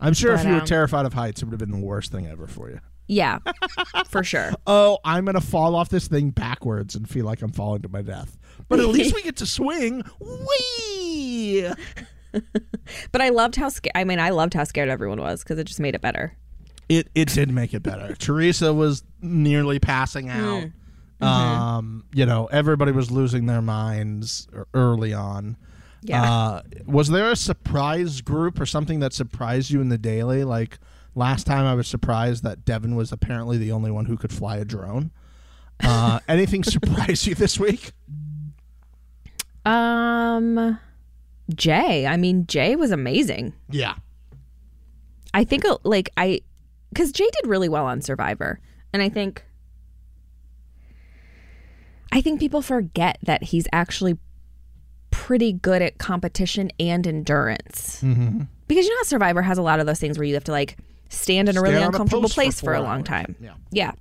I'm sure if But, you were um, terrified of heights, it would have been the worst thing ever for you. yeah, for sure. Oh, I'm gonna fall off this thing backwards and feel like I'm falling to my death. But at least we get to swing. Wee. But I loved how scared. I mean, I loved how scared everyone was because it just made it better. It it did make it better. Theresa was nearly passing out. Um, you know, everybody was losing their minds early on. Yeah. Uh, was there a surprise group or something that surprised you in the daily? Like last time, I was surprised that Devin was apparently the only one who could fly a drone. Uh, anything surprise you this week? Um, Jay. I mean, Jay was amazing. Yeah. I think uh, like I because Jay did really well on Survivor, and I think I think people forget that he's actually pretty good at competition and endurance. Mm-hmm. Because you know how Survivor has a lot of those things where you have to like stand in a really Stand on a uncomfortable for place for, a long hours. time. Yeah. Yeah.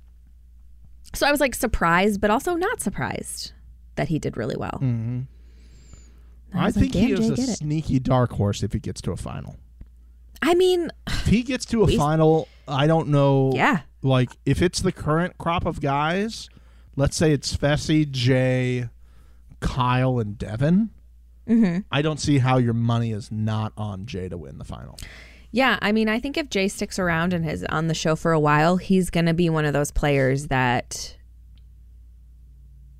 So I was like surprised, but also not surprised that he did really well. Mm-hmm. I, was like, think he is Jay a sneaky dark horse if he gets to a final. I mean, If he gets to a He's- final, I don't know. yeah. Like if it's the current crop of guys, let's say it's Fessy, Jay, Kyle, and Devin. Mm-hmm. I don't see how your money is not on Jay to win the final. Yeah, I mean, I think if Jay sticks around and is on the show for a while, he's going to be one of those players that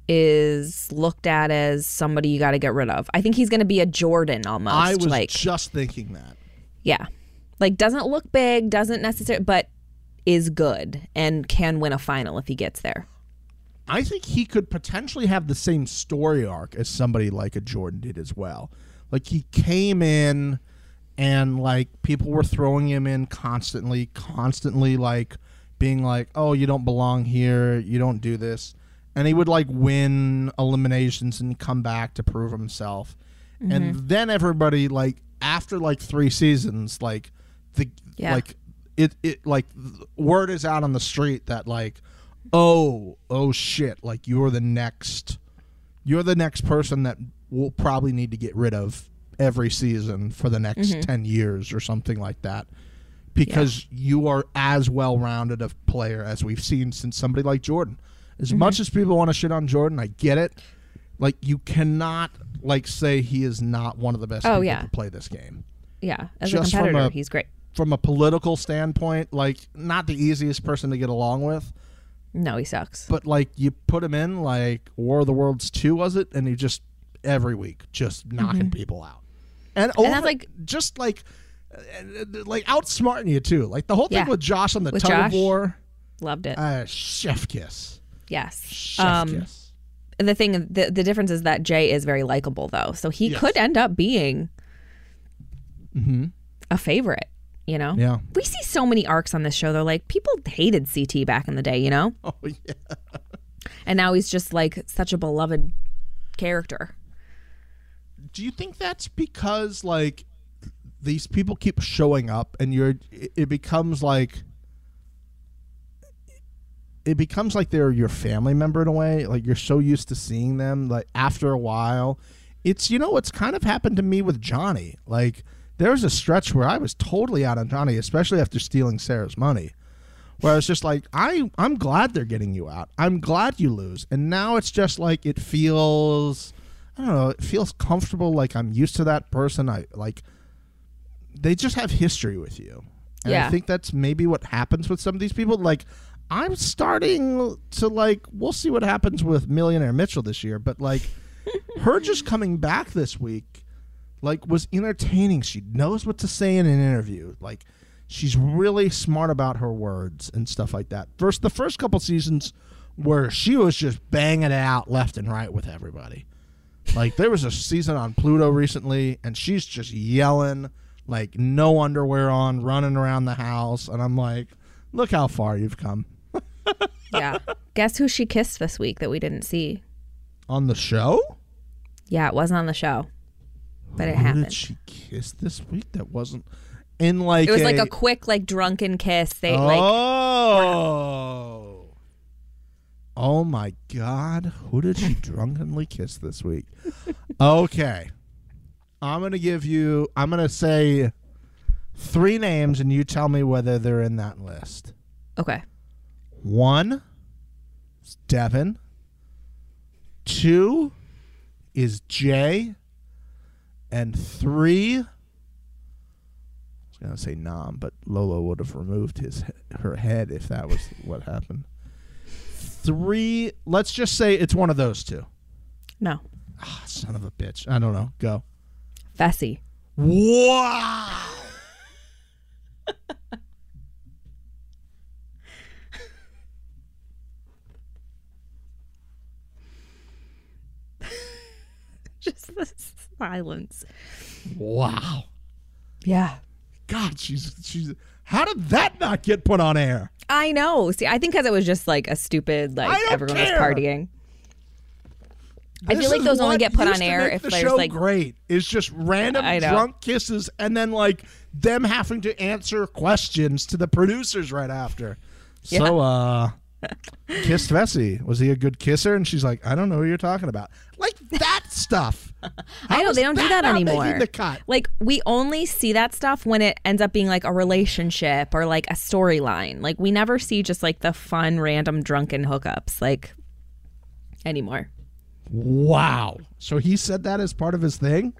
is looked at as somebody you got to get rid of. I think he's going to be a Jordan almost. I was like, just thinking that. yeah, like doesn't look big, doesn't necessarily, but is good and can win a final if he gets there. I think he could potentially have the same story arc as somebody like a Jordan did as well. Like he came in and like people were throwing him in constantly, constantly like being like, "Oh, you don't belong here. You don't do this." And he would like win eliminations and come back to prove himself. And mm-hmm. then everybody like after like 3 seasons like the Yeah. like it it like word is out on the street that like oh oh shit like you're the next you're the next person that we'll probably need to get rid of every season for the next mm-hmm. 10 years or something like that. Because you are as well-rounded a player as we've seen since somebody like Jordan. As mm-hmm. much as people want to shit on Jordan I get it. Like you cannot like say he is not one of the best Oh, people yeah. to play this game. Yeah, as Just a competitor, a- he's great. from a political standpoint, like not the easiest person to get along with, No, he sucks. but like you put him in like War of the Worlds two was it, and he just every week just knocking people out, and, over, Mm-hmm. that's like- just like like outsmarting you too. Like the whole thing Yeah. with Josh on the With tug of Josh. war, Loved it. uh, chef kiss, yes. chef Um, kiss. the thing the, the difference is that Jay is very likable though. So he Yes. could end up being hmm a favorite. You know. Yeah. We see so many arcs on this show. They're like people hated CT back in the day. You know. Oh yeah. And now he's just like such a beloved character. Do you think that's because like these people keep showing up and you're it it becomes like it becomes like they're your family member in a way like you're so used to seeing them like after a while it's you know what's kind of happened to me with johnny like there was a stretch where i was totally out on johnny especially after stealing sarah's money where i was just like i i'm glad they're getting you out i'm glad you lose and now it's just like it feels i don't know it feels comfortable like i'm used to that person i like they just have history with you. And I think that's maybe what happens with some of these people. Like, I'm starting to like. We'll see what happens with Millionaire Mitchell this year, but like, her just coming back this week, like, was entertaining. She knows what to say in an interview. Like, she's really smart about her words and stuff like that. First, the first couple seasons where she was just banging it out left and right with everybody. Like there was a season on Pluto recently, and she's just yelling, like no underwear on, running around the house, and I'm like, look how far you've come Yeah. Guess who she kissed this week that we didn't see? on the show. Yeah, it wasn't on the show, but it Who happened. did she kiss this week? That wasn't in like It was like a a quick, like drunken kiss. They like oh. Oh my God! Who did she drunkenly kiss this week? Okay, I'm gonna give you. I'm gonna say three names, and you tell me whether they're in that list. okay. One is Devin. Two is Jay. And three, I was gonna say Nam, but Lolo would have removed his her head if that was what happened. Three, let's just say it's one of those two. No, Ah, son of a bitch. I don't know. Go. Fessy. Wow. Just the silence. Wow. Yeah. God, she's she's. How did that not get put on air? I know. See, I think because it was just like a stupid, like everyone care. was partying. I This feel like those only get put on air if the there's show like great. It's just random I drunk kisses and then like them having to answer questions to the producers right after. So uh kissed Fessy. Was he a good kisser? And she's like, I don't know who you're talking about. Like that stuff. I know they don't do that that not making anymore. Like we only see that stuff when it ends up being like a relationship or like a storyline. Like we never see just like the fun random drunken hookups like anymore. Wow. So he said that as part of his thing?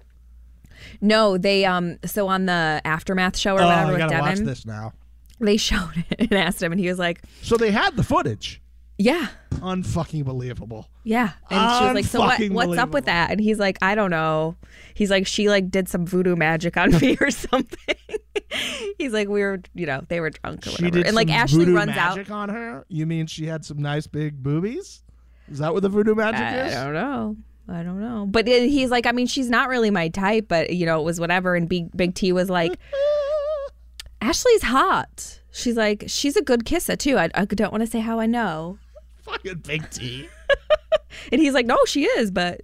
No, they um so on the aftermath show or Oh, whatever I gotta watch Devin, this now. they showed it and asked him and he was like, So they had the footage. Yeah. Unfucking believable. Yeah. And she was like, So what Unfucking what's up believable. with that? And he's like, I don't know. He's like, She like did some voodoo magic on me or something. he's like, We were you know, they were drunk or She whatever. did and like some Ashley voodoo runs out. magic on her. You mean she had some nice big boobies? Is that what the voodoo magic is? I is? don't know. I don't know. But then he's like, I mean, she's not really my type, but you know, it was whatever. And Big Big T was like, Ashley's hot. She's like, she's a good kisser too. I, I don't want to say how I know. Fucking big T. And he's like, no, she is, but,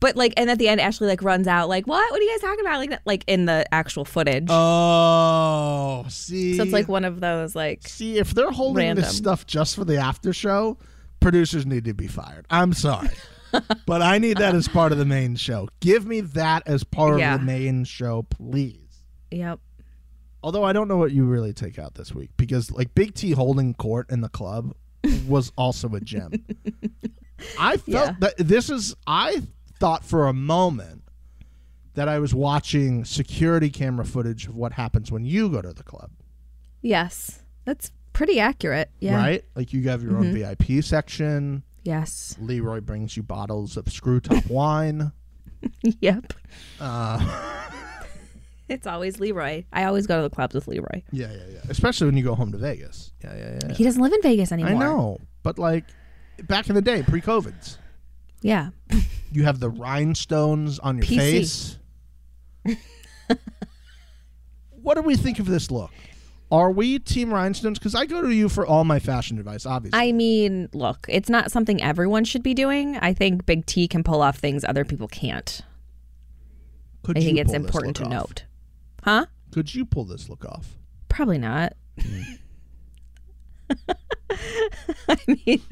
but like, and at the end, Ashley like runs out, like, what? What are you guys talking about? Like, like in the actual footage. Oh, see. so it's like one of those like, see if they're holding Random. this stuff just for the after show, producers need to be fired. I'm sorry. but I need that as part of the main show. Give me that as part Yeah. of the main show, please. yep, Although I don't know what you really take out this week because like Big T holding court in the club was also a gem. I felt Yeah. that this is I thought for a moment that I was watching security camera footage of what happens when you go to the club. yes, that's pretty accurate. Yeah, Right? Like you have your own VIP section. Yes. Leroy brings you bottles of screw top wine. yep. Uh, It's always Leroy. I always go to the clubs with Leroy. yeah, yeah, yeah. Especially when you go home to Vegas. Yeah, yeah, yeah. He doesn't live in Vegas anymore. I know. But like back in the day, pre COVID's. Yeah. You have the rhinestones on your PC. face. what do we think of this look? Are we Team Rhinestones? Because I go to you for all my fashion advice, obviously. I mean, look, it's not something everyone should be doing. I think Big T can pull off things other people can't. Could I think you it's pull important to off? note. Huh? Could you pull this look off? Probably not. I mean,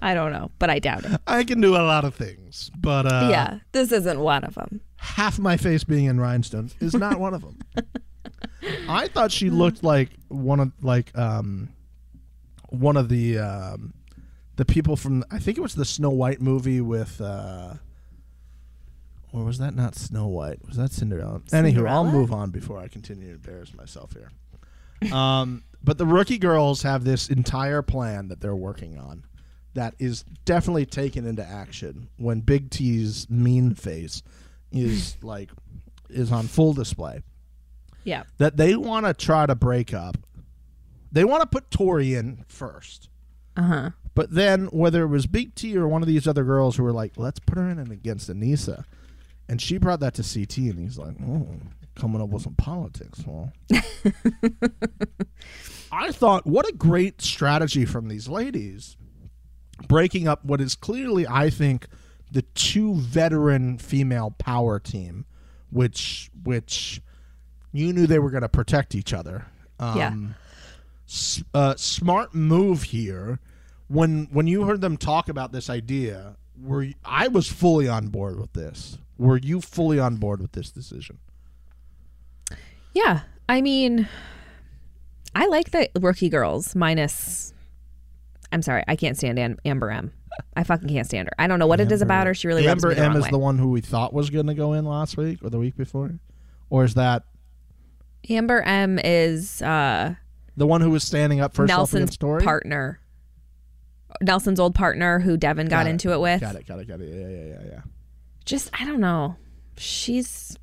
I don't know, but I doubt it. I can do a lot of things, but uh, yeah, this isn't one of them. half my face being in rhinestones is not one of them. I thought she looked like one of like um one of the um the people from I think it was the Snow White movie with uh or was that not Snow White? Was that Cinderella? Anywho, I'll move on before I continue to embarrass myself here. Um but the rookie girls have this entire plan that they're working on that is definitely taken into action when Big T's mean face is like is on full display. Yeah. That they want to try to break up. They want to put Tori in first. Uh huh. But then whether it was Big T or one of these other girls who were like, let's put her in against Aneesa. And she brought that to CT and he's like, oh, coming up with some politics. Well, I thought, what a great strategy from these ladies breaking up what is clearly, I think, the two veteran female power team, which which you knew they were going to protect each other. Um, Yeah. s- uh, smart move here. When when you heard them talk about this idea, were you, I was fully on board with this. Were you fully on board with this decision? Yeah. I mean, I like the rookie girls minus. I'm sorry, I can't stand Am- Amber M. I fucking can't stand her. I don't know what it is about her. She really Amber the M wrong is way. the one who we thought was going to go in last week or the week before, or is that Amber M is uh, the one who was standing up for Nelson's Tori? partner. Nelson's old partner, who Devin got, Got into it with. Got it. Got it. Got it. Yeah. Yeah. Yeah. Yeah. Just I don't know. She's.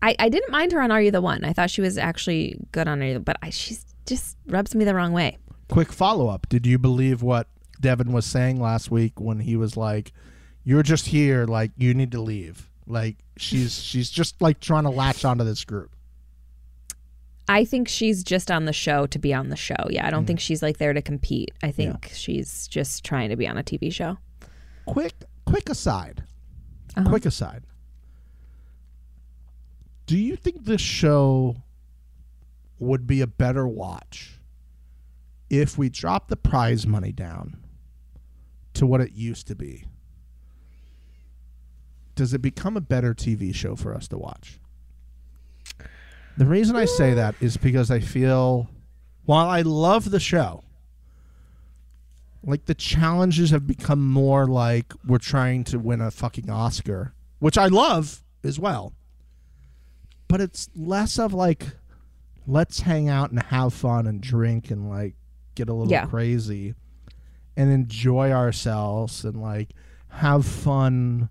I, I didn't mind her on Are You the One. I thought she was actually good on Are You, but I, she's just rubs me the wrong way. Quick follow up. Did you believe what Devin was saying last week when he was like, "You're just here. Like you need to leave." Like she's she's just like trying to latch onto this group. I think she's just on the show to be on the show. Yeah, I Mm. don't think she's like there to compete. I think she's just trying to be on a TV show. quick quick aside Uh-huh. quick aside. Do you think this show would be a better watch if we dropped the prize money down to what it used to be? Does it become a better tv show for us to watch? The reason i say that is because i feel while i love the show like the challenges have become more like we're trying to win a fucking Oscar, which I love as well. But it's less of like let's hang out and have fun and drink and like get a little Yeah. crazy and enjoy ourselves and like have fun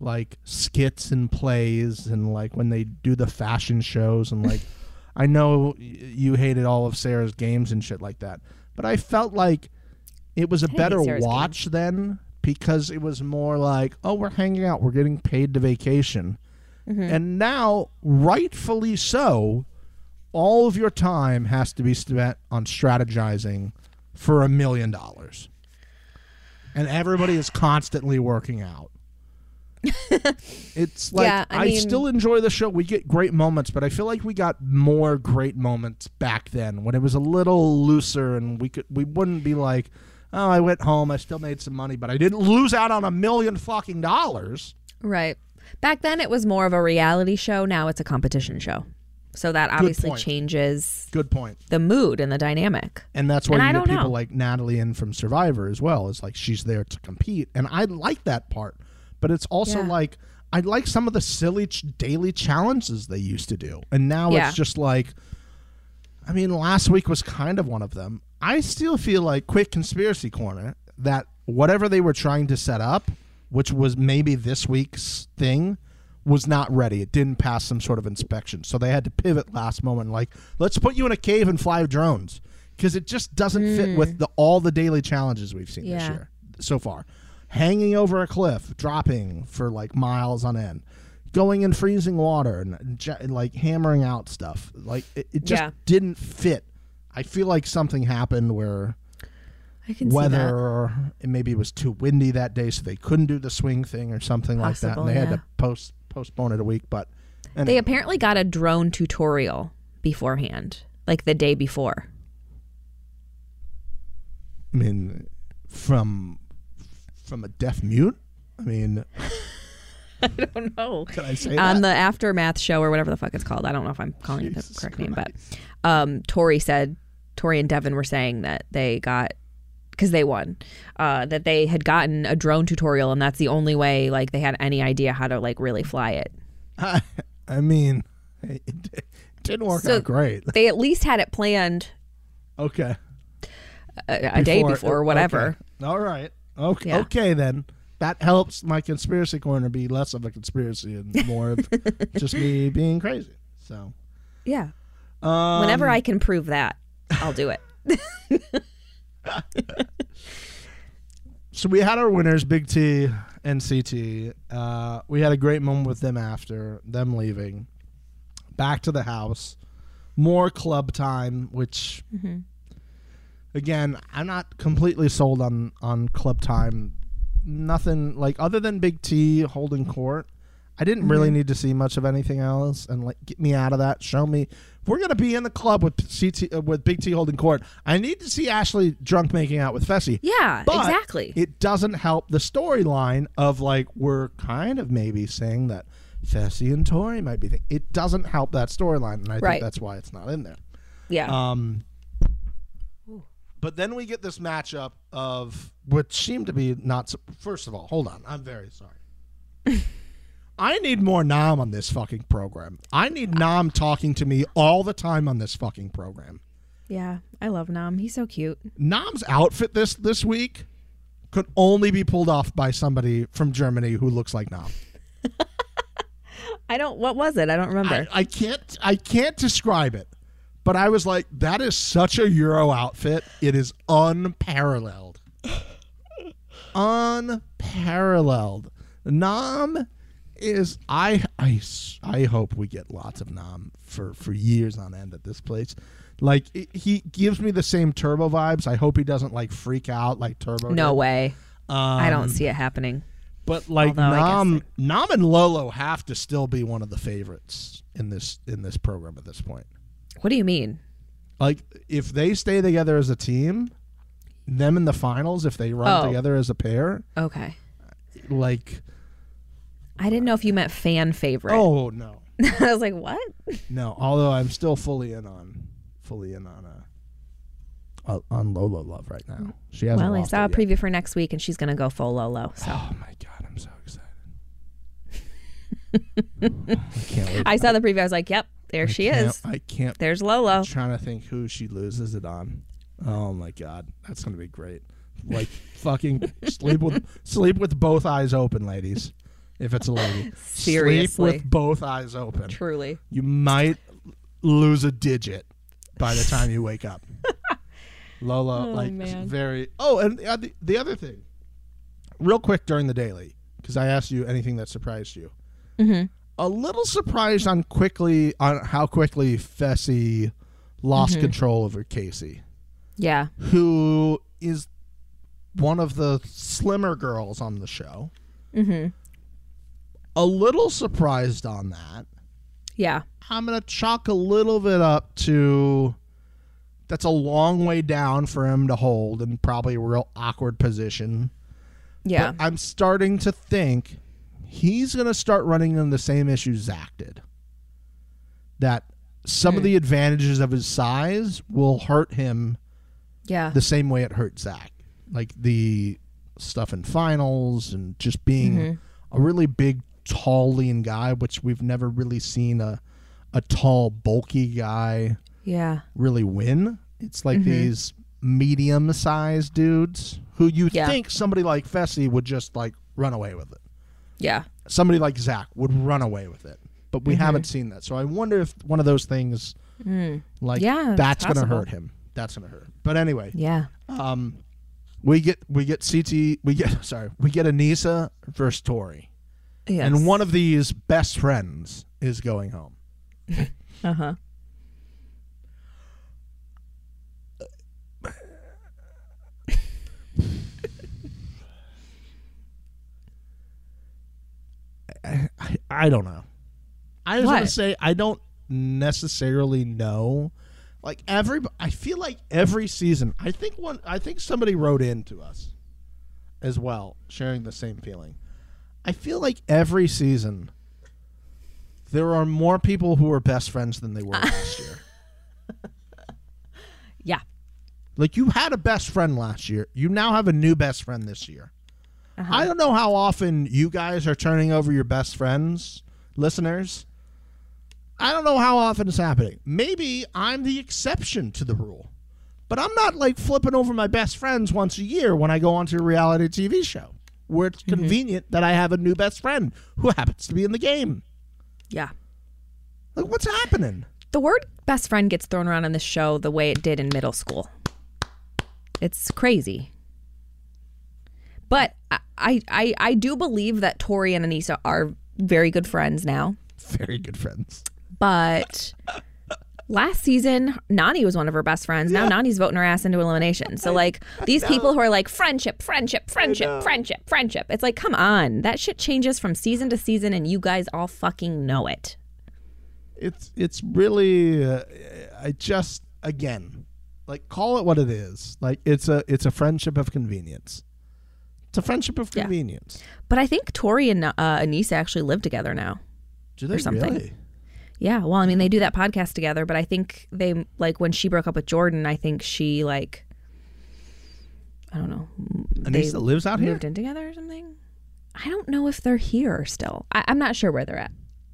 like skits and plays and like when they do the fashion shows and like I know y- you hated all of Sarah's games and shit like that, but I felt like it was a better watch then because it was more like, oh, we're hanging out, we're getting paid to vacation. Mm-hmm. And now, rightfully so, all of your time has to be spent on strategizing for a million dollars. And everybody is constantly working out. it's like Yeah, I I, mean- still enjoy the show. We get great moments, but I feel like we got more great moments back then when it was a little looser and we could we wouldn't be like, "Oh, I went home, I still made some money, but I didn't lose out on a million fucking dollars." Right. Back then, it was more of a reality show. Now it's a competition show. So that obviously point. changes Good point. the mood and the dynamic. And that's why And I you get don't people know. like Natalie in from Survivor as well. It's like she's there to compete, and I like that part. But it's also Yeah. like I like some of the silly ch- daily challenges they used to do, and now Yeah. it's just like. I mean, last week was kind of one of them. I still feel like quick conspiracy corner that whatever they were trying to set up, which was maybe this week's thing, was not ready. It didn't pass some sort of inspection, so they had to pivot last moment. Like, let's put you in a cave and fly drones because it just doesn't fit with mm. the all the daily challenges we've seen this year so far. Hanging over a cliff, dropping for like miles on end, going in freezing water and j- like hammering out stuff. Like it, it just Yeah. didn't fit. I feel like something happened where I can see that. weather it maybe it was too windy that day so they couldn't do the swing thing or something like that and they had to post postpone it a week but They apparently got a drone tutorial beforehand, like the day before. I mean from from a deaf mute I mean I don't know. can I say On that the aftermath show or whatever the fuck it's called. I don't know if I'm calling it the correct name, but um, Tori said, Tori and Devin were saying that they got because they won, uh, that they had gotten a drone tutorial, and that's the only way like they had any idea how to like really fly it. I, I mean it, it didn't work So- out great They at least had it planned okay a, a day before or whatever. okay. all right okay Yeah. okay then that helps my conspiracy corner be less of a conspiracy and more of just me being crazy so Yeah. um, Whenever I can prove that, I'll do it. So we had our winners, Big T and CT. Uh, we had a great moment with them after them leaving. Back to the house, more club time. Which, again, I'm not completely sold on on club time. Nothing like other than Big T holding court. I didn't really need to see much of anything else, and like get me out of that. Show me if we're gonna be in the club with CT uh, with Big T holding court. I need to see Ashley drunk making out with Fessy. Yeah, But exactly. It doesn't help the storyline of like we're kind of maybe saying that Fessy and Tori might be. Th- it doesn't help that storyline, and I Right. think that's why it's not in there. yeah. Um, but then we get this matchup of what seemed to be not. First of all, hold on. I'm very sorry. I need more Nam on this fucking program. I need Nam talking to me all the time on this fucking program. yeah. I love Nam. He's so cute. Nam's outfit this this week could only be pulled off by somebody from Germany who looks like Nam. I don't. What was it? I don't remember. I, I can't I can't describe it, but I was like, that is such a Euro outfit. It is unparalleled, unparalleled. Nam is I, I, I hope we get lots of Nam for for years on end at this place. Like it, he gives me the same Turbo vibes. I hope he doesn't like freak out like Turbo. no did. way. I don't Um, see it happening. But like Although Nam, Nam and Lolo have to still be one of the favorites in this in this program at this point. What do you mean? Like if they stay together as a team, them in the finals, if they run Oh. together as a pair, Okay. like I didn't know if you meant fan favorite. oh no, I was like, what? no. Although I'm still fully in on fully in on uh, uh on Lolo love right now. She hasn't. Well, I saw a yet. preview for next week, and she's gonna go full Lolo. So Oh my god, I'm so excited. I can't wait. I saw the preview. I was like, yep, there she is. I can't There's Lolo. I'm trying to think who she loses it on. Oh my god, that's gonna be great. Like fucking sleep with sleep with both eyes open, ladies. If it's a lady, Seriously. sleep with both eyes open. Truly. You might lose a digit by the time you wake up. Lola, Oh, like man. very. Oh, and the, the other thing, real quick during the daily, because I asked you anything that surprised you. Mm-hmm. A little surprised on quickly on how quickly Fessy lost Mm-hmm. control over Kaycee, Yeah. who is one of the slimmer girls on the show. Mm-hmm. A little surprised on that. Yeah. I'm gonna chalk a little bit up to that's a long way down for him to hold and probably a real awkward position. Yeah. But I'm starting to think he's gonna start running into the same issues Zach did. That some Hmm. of the advantages of his size will hurt him yeah. the same way it hurt Zach. Like the stuff in finals and just being Mm-hmm. a really big, tall, lean guy, which we've never really seen a a tall, bulky guy yeah. really win. It's like these medium sized dudes who you Yeah. think somebody like Fessy would just like run away with it. Yeah. Somebody like Zach would run away with it. But Mm-hmm. we haven't seen that. So I wonder if one of those things like Mm. Yeah, that's gonna hurt him. That's gonna hurt. But anyway, Yeah. um, we get we get CT we get sorry we get Aneesa versus Tori, Yes. and one of these best friends is going home. Uh huh. I, I don't know. I just want to say I don't necessarily know. Like every, I feel like every season. I think one. I think somebody wrote in to us as well, sharing the same feeling. I feel like every season there are more people who are best friends than they were last year. Yeah. Like you had a best friend last year. You now have a new best friend this year. Uh-huh. I don't know how often you guys are turning over your best friends, listeners. I don't know how often it's happening. Maybe I'm the exception to the rule. But I'm not like flipping over my best friends once a year when I go onto a reality TV show where it's mm-hmm. convenient that I have a new best friend who happens to be in the game. Yeah. Like, what's happening? The word best friend gets thrown around on this show the way it did in middle school. It's crazy. But I, I, I, I do believe that Tori and Aneesa are very good friends now. Very good friends. But last season, Nany was one of her best friends. Now Nany's voting her ass into elimination. So, like, these people who are like, friendship, friendship, friendship, friendship, friendship. It's like, come on. That shit changes from season to season, and you guys all fucking know it. it's it's really uh, I just again like call it what it is. Like it's a it's a friendship of convenience. It's a friendship of Yeah. convenience. But I think Tori and uh, Aneesa actually live together now. Do they something. really? Yeah, well, I mean, they do that podcast together, but I think they like when she broke up with Jordan. I think she like, I don't know, they Aneesa lives out here. moved in together or something. I don't know if they're here still. I, I'm not sure where they're at,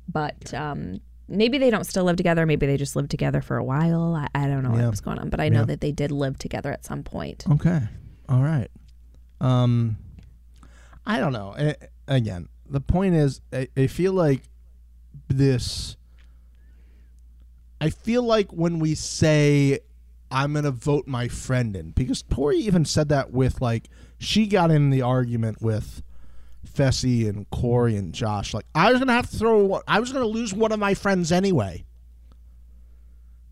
but um, maybe they don't still live together. Maybe they just lived together for a while. I, I don't know Yeah. what's going on, but I know Yeah. that they did live together at some point. Okay. All right. Um, I don't know. Again, the point is, I, I feel like this. I feel like when we say, "I'm going to vote my friend in," because Tori even said that with like she got in the argument with Fessy and Corey and Josh. Like I was going to have to throw. I was going to lose one of my friends anyway.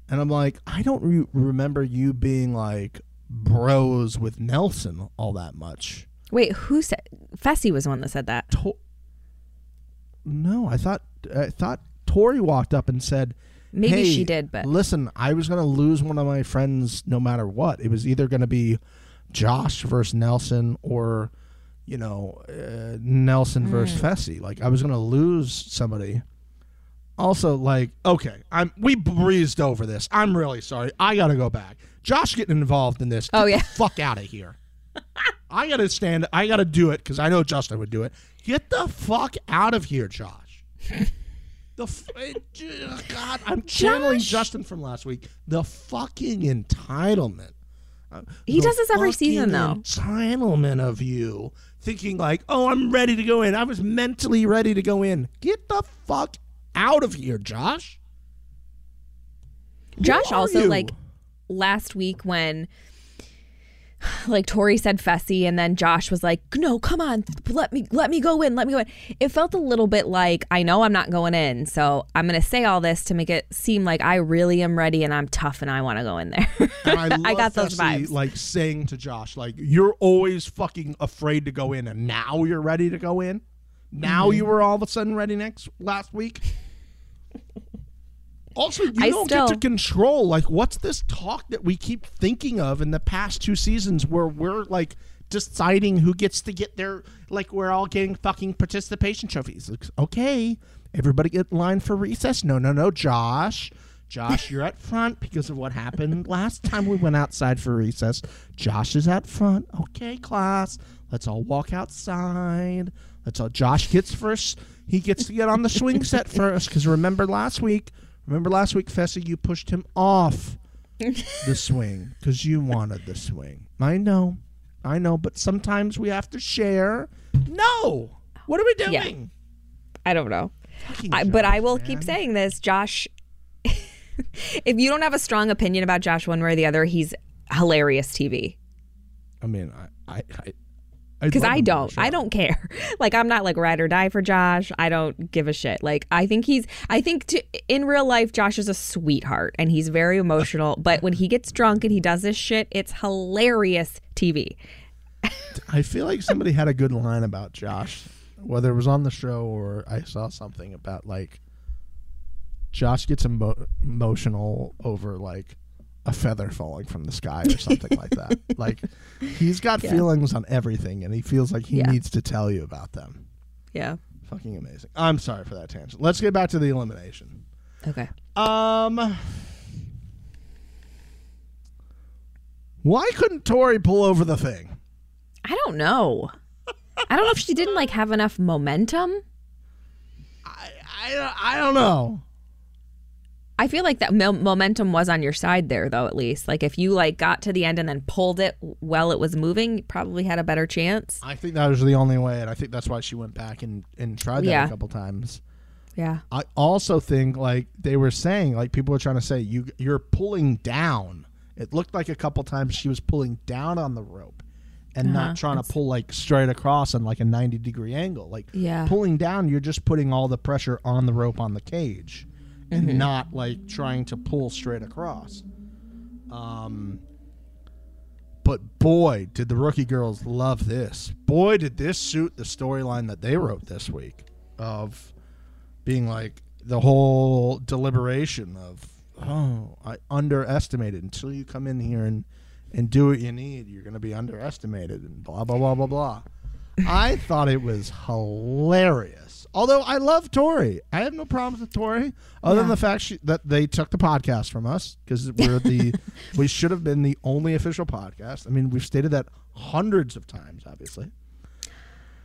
And I'm like, I don't re- remember you being like bros with Nelson all that much. Wait, who said? Fessy was the one that said that. To- no, I thought I thought Tori walked up and said, Maybe "Hey, she did, but listen, I was going to lose one of my friends no matter what. It was either going to be Josh versus Nelson or you know uh, Nelson versus Hmm. Fessy. Like I was going to lose somebody." Also, like, okay, I'm we breezed over this. I'm really sorry. I got to go back. Josh getting involved in this. Oh, Get yeah. the fuck out of here. I got to stand. I got to do it because I know Justin would do it. Get the fuck out of here, Josh. The f- uh, God, I'm channeling Josh. Justin from last week. The fucking entitlement. Uh, He the does this every season, though. Entitlement of you thinking like, oh, I'm ready to go in. I was mentally ready to go in. Get the fuck out of here, Josh. Josh also you? like last week when like Tori said Fessy and then Josh was like, "No, come on, let me let me go in, let me go in." It felt a little bit like I know I'm not going in, so I'm going to say all this to make it seem like I really am ready and I'm tough and I want to go in there. And I, love got those vibes. Like saying to Josh, like, you're always fucking afraid to go in, and now you're ready to go in. Now Mm-hmm. you were all of a sudden ready next last week. Also, you I don't still- get to control. Like, what's this talk that we keep thinking of in the past two seasons where we're like deciding who gets to get their like we're all getting fucking participation trophies. Like, okay, everybody get in line for recess. No, no, no, Josh. Josh, you're at front because of what happened last time we went outside for recess. Josh is at front. Okay, class. Let's all walk outside. Let's all. Josh gets first. He gets to get on the swing set first because remember last week. Remember last week, Fessy, you pushed him off the swing because you wanted the swing. I know, I know, but sometimes we have to share. No, what are we Yeah. doing? I don't know. I, but I will man. keep saying this, Josh. if you don't have a strong opinion about Josh one way or the other, he's hilarious TV. I mean, I, I, because I him on the don't. I don't care. Like I'm not like ride or die for Josh. I don't give a shit. Like I think he's. I think to, in real life, Josh is a sweetheart and he's very emotional. But when he gets drunk and he does this shit, it's hilarious TV. I feel like somebody had a good line about Josh, whether it was on the show or I saw something about like Josh gets emo- emotional over like a feather falling from the sky or something like that. Like he's got Yeah. feelings on everything and he feels like he Yeah. needs to tell you about them. Yeah. Fucking amazing. I'm sorry for that tangent. Let's get back to the elimination. Okay. Um Why couldn't Tori pull over the thing? I don't know. I don't know if she didn't like have enough momentum. I I, I don't know. I feel like that mo- momentum was on your side there, though. At least, like if you like got to the end and then pulled it while it was moving, you probably had a better chance. I think that was the only way, and I think that's why she went back and, and tried that Yeah. a couple times. Yeah. I also think like they were saying, like people were trying to say, you you're pulling down. It looked like a couple times she was pulling down on the rope and Uh-huh. not trying to pull like straight across on like a 90 degree angle. Like Yeah. pulling down, you're just putting all the pressure on the rope on the cage Mm-hmm. and not like trying to pull straight across. Um but boy, did the rookie girls love this. Boy, did this suit the storyline that they wrote this week of being like the whole deliberation of oh I underestimated until you come in here and and do what you need you're going to be underestimated and blah blah blah blah blah. I thought it was hilarious. Although I love Tori, I have no problems with Tori, other than the fact she, that they took the podcast from us because we're the we should have been the only official podcast. I mean, we've stated that hundreds of times, obviously.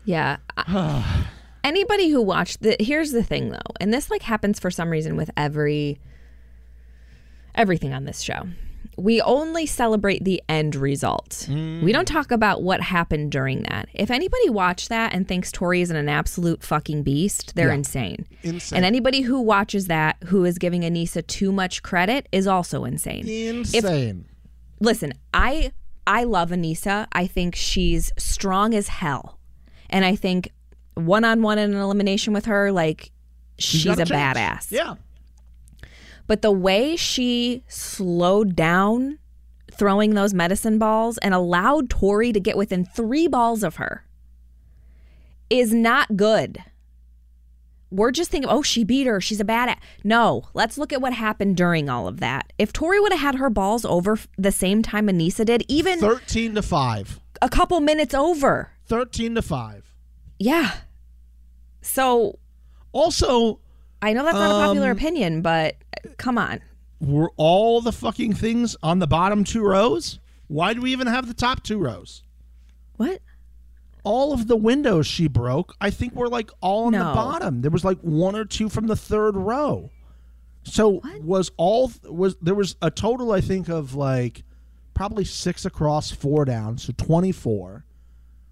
Yeah. Anybody who watched the here's the thing though, and this like happens for some reason with every everything on this show. We only celebrate the end result. We don't mm. talk about what happened during that. If anybody watched that and thinks Tori is an absolute fucking beast, they're Yeah. insane. Insane. And anybody who watches that who is giving Aneesa too much credit is also insane Insane. listen, I I love Aneesa. I think she's strong as hell. And I think one on one in an elimination with her, like she's, a, badass. Yeah. But the way she slowed down throwing those medicine balls and allowed Tori to get within three balls of her is not good. We're just thinking, oh, she beat her. She's a badass. No, let's look at what happened during all of that. If Tori would have had her balls over the same time Aneesa did, even 13 to 5. a couple minutes over, 13 to 5. yeah. So Also, I know that's not a popular Um, opinion, but come on. were all the fucking things on the bottom two rows? Why do we even have the top two rows? What? All of the windows she broke, I think were like all on the bottom. There was like one or two from the third row. So was all was there was a total I think of like probably six across, four down, so twenty four.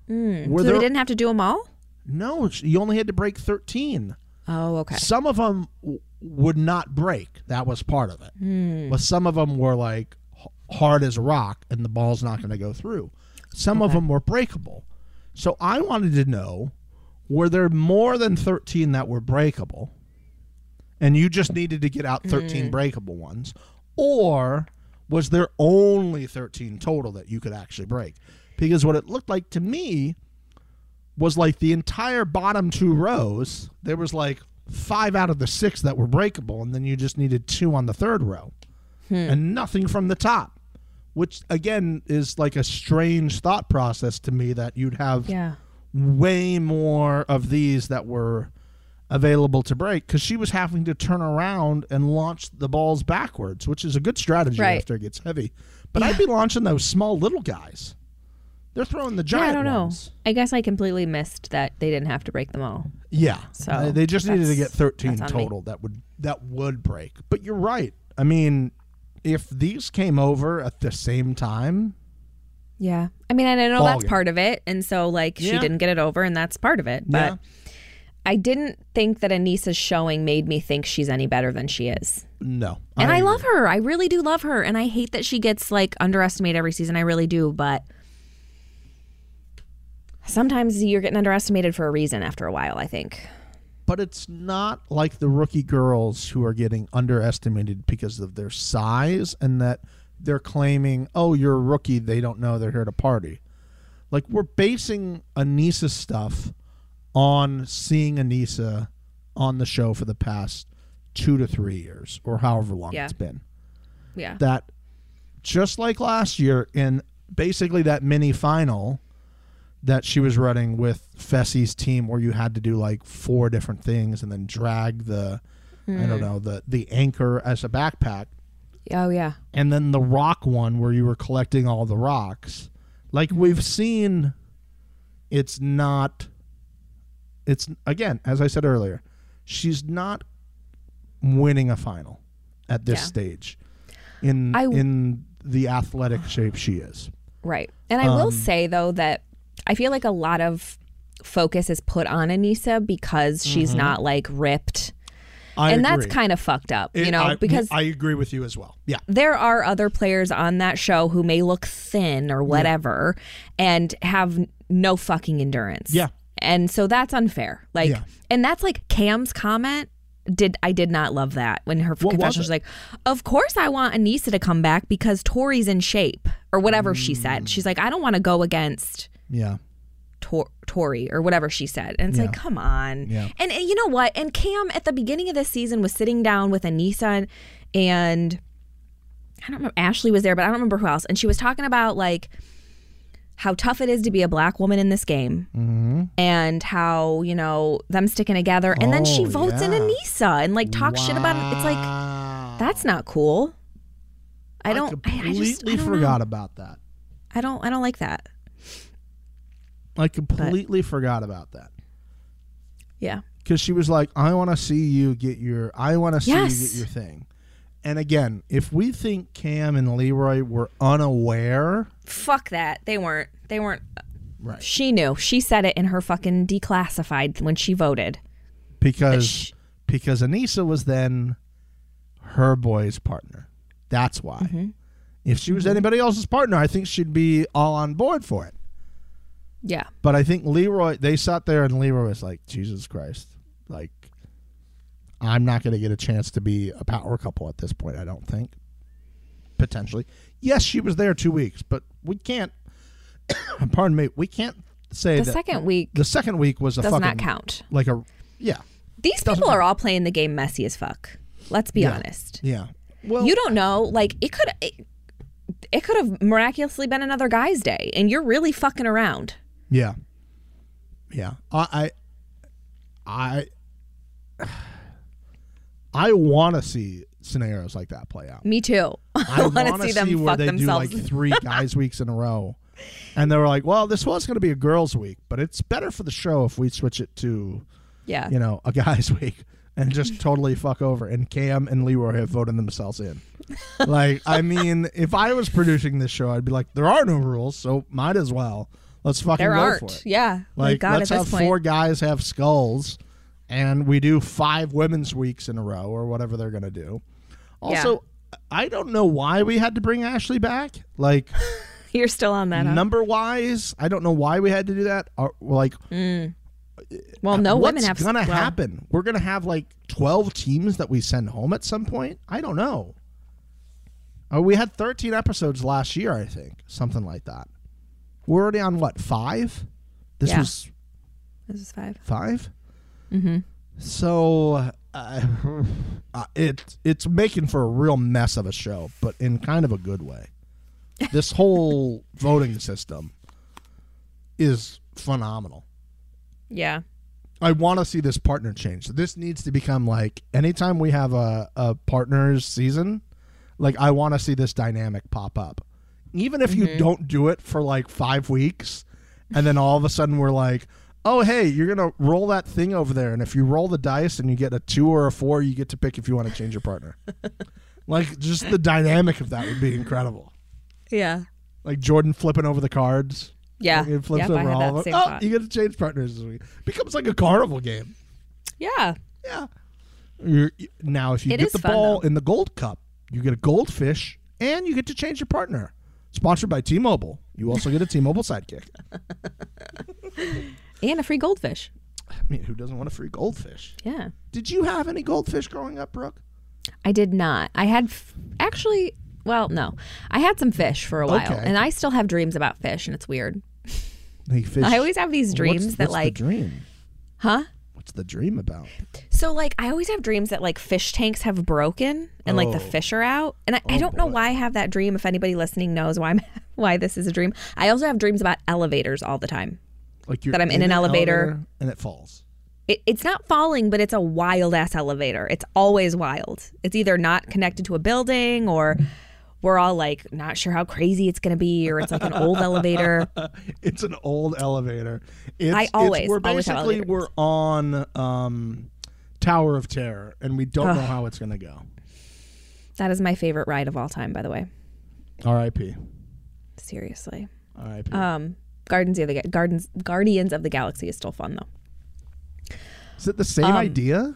Were Hmm. So there they didn't have to do them all? no? You only had to break thirteen. Oh, okay. Some of them would not break. That was part of it. Hmm. But some of them were like hard as a rock, and the ball's not going to go through. Some of them were breakable. So I wanted to know: were there more than thirteen that were breakable, and you just needed to get out Hmm. thirteen breakable ones, or was there only thirteen total that you could actually break? Because what it looked like to me was like the entire bottom two rows. There was like five out of the six that were breakable, and then you just needed two on the third row, hmm. and nothing from the top. Which again is like a strange thought process to me that you'd have Yeah. way more of these that were available to break because she was having to turn around and launch the balls backwards, which is a good strategy Right. after it gets heavy. But I'd be launching those small little guys. They're throwing the giant. Yeah, I don't know. ones. I guess I completely missed that they didn't have to break them all. Yeah. So, Uh, they just needed to get 13 that's on me. total that would that would break. But you're right. I mean, if these came over at the same time, Yeah. I mean, and I know that's game. part of it. And so, like, she didn't get it over, and that's part of it. But Yeah. I didn't think that Aneesa's showing made me think she's any better than she is. no. And I, agree. love her. I really do love her. And I hate that she gets, like, underestimated every season. I really do. But sometimes you're getting underestimated for a reason after a while. I think. but it's not like the rookie girls who are getting underestimated because of their size and that they're claiming, "Oh, you're a rookie, they don't know they're here to party." Like we're basing Aneesa stuff on seeing Aneesa on the show for the past 2 to 3 years or however long Yeah. it's been. Yeah. That just like last year in basically that mini final that she was running with Fessy's team where you had to do like four different things and then drag the I Hmm. don't know the the anchor as a backpack oh yeah. and then the rock one where you were collecting all the rocks like we've seen it's not it's again as I said earlier she's not winning a final at this Yeah. stage in I- in the athletic shape she is Right. And I will Um, say though that I feel like a lot of focus is put on Aneesa because she's not like ripped. Mm-hmm. I and that's kind of fucked up, you know, I- because I agree with you as well. Yeah. there are other players on that show who may look thin or whatever and have no fucking endurance. Yeah. And so that's unfair. Like Yeah. and that's like Kam's comment did I did not love that when her What was confession was it? like, "Of course I want Aneesa to come back because Tori's in shape." Or whatever she Mm. said. She's like, "I don't want to go against Yeah. Tor- Tori or whatever she said. And it's like, come on. Yeah. And, and you know what? And Kam at the beginning of this season was sitting down with Aneesa and I don't remember Ashley was there, but I don't remember who else. And she was talking about like how tough it is to be a black woman in this game Mm-hmm. and how, you know, them sticking together. And then she Oh, votes in yeah. Aneesa and like talks shit about it. It's like, that's not cool. I don't, I, I completely just, I don't forgot know. about that. I don't, I don't like that. I completely forgot about that. Yeah. Because she was like, I want to see you get your, I want to see Yes. you get your thing. And again, if we think Kam and Leroy were unaware, Fuck that. They weren't. They weren't. right? She knew. She said it in her fucking declassified when she voted. Because Sh- because Aneesa was then her boy's partner. That's why. Mm-hmm. If she was anybody else's partner, I think she'd be all on board for it. Yeah. But I think Leroy, they sat there and Leroy was like, Jesus Christ. Like, I'm not going to get a chance to be a power couple at this point, I don't think. Potentially. Yes, she was there two weeks, but we can't, pardon me, we can't say The second week the second week was a does fucking. not count. Like a, yeah. These people are all playing the game messy as fuck. Let's be Yeah. honest. Yeah. Well, You don't know. Like it could. It, it could have miraculously been another guy's day, and you're really fucking around. Yeah. Yeah. I I I, I want to see scenarios like that play out. Me too. I want want to see them where fuck they themselves. do like three guys weeks in a row. And they were like, "Well, this was going to be a girls week, but it's better for the show if we switch it to, yeah. you know, a guys week and just totally fuck over." And Kam and Leroy have voted themselves in. like, I mean, if I was producing this show, I'd be like, "There are no rules, so might as well. Let's fucking there go aren't. for it." Yeah. Like, let's have four guys have skulls, and we do five women's weeks in a row, or whatever they're gonna do. Also, I don't know why we had to bring Ashley back. Like You're still on that. Huh? number wise, I don't know why we had to do that. Or, like, hmm. uh, well, no what's women have. gonna well, happen? We're gonna have like twelve teams that we send home at some point. I don't know. Oh, we had thirteen episodes last year, I think, something like that. We're already on what five? This Yeah. was This is five. 5 Mm-hmm. So uh, uh, it it's making for a real mess of a show, but in kind of a good way. This whole voting system is phenomenal. Yeah. I want to see this partner change. This needs to become like anytime we have a, a partners season, like I want to see this dynamic pop up. Even if you mm-hmm. don't do it for like five weeks, and then all of a sudden we're like, oh, hey, you're going to roll that thing over there. And if you roll the dice and you get a two or a four, you get to pick if you want to change your partner. like just the dynamic of that would be incredible. Yeah. Like Jordan flipping over the cards. Yeah. Like, it flips Yep, over all of them. Oh, thought. you get to change partners this week. Becomes like a carnival game. Yeah. Yeah. You're, now, if you It get the fun, ball though. in the gold cup, you get a goldfish and you get to change your partner. Sponsored by T Mobile. You also get a T Mobile sidekick. and a free goldfish. I mean, who doesn't want a free goldfish? Yeah. Did you have any goldfish growing up, Brooke? I did not. I had f- actually, well, no. I had some fish for a while, Okay. and I still have dreams about fish, and it's weird. Like fish. I always have these What's- dreams that what's like, the dream. huh? What's the dream about? So like, I always have dreams that like fish tanks have broken and like the Oh. fish are out, and I, I Oh, don't know boy. why I have that dream. If anybody listening knows why I'm, why this is a dream, I also have dreams about elevators all the time. Like you're That I'm in an elevator. and it falls. It, it's not falling, but it's a wild ass elevator. It's always wild. It's either not connected to a building or we're all like not sure how crazy it's going to be or it's like an old elevator. It's an old elevator. It's, I it's- always- we're always have basically elevator we're on um, Tower of Terror, and we don't know how it's gonna go. That is my favorite ride of all time, by the way. R.I.P. Seriously. R.I.P. Um, Gardens of the Ga- Gardens Guardians of the Galaxy is still fun though. Is it the same um, idea?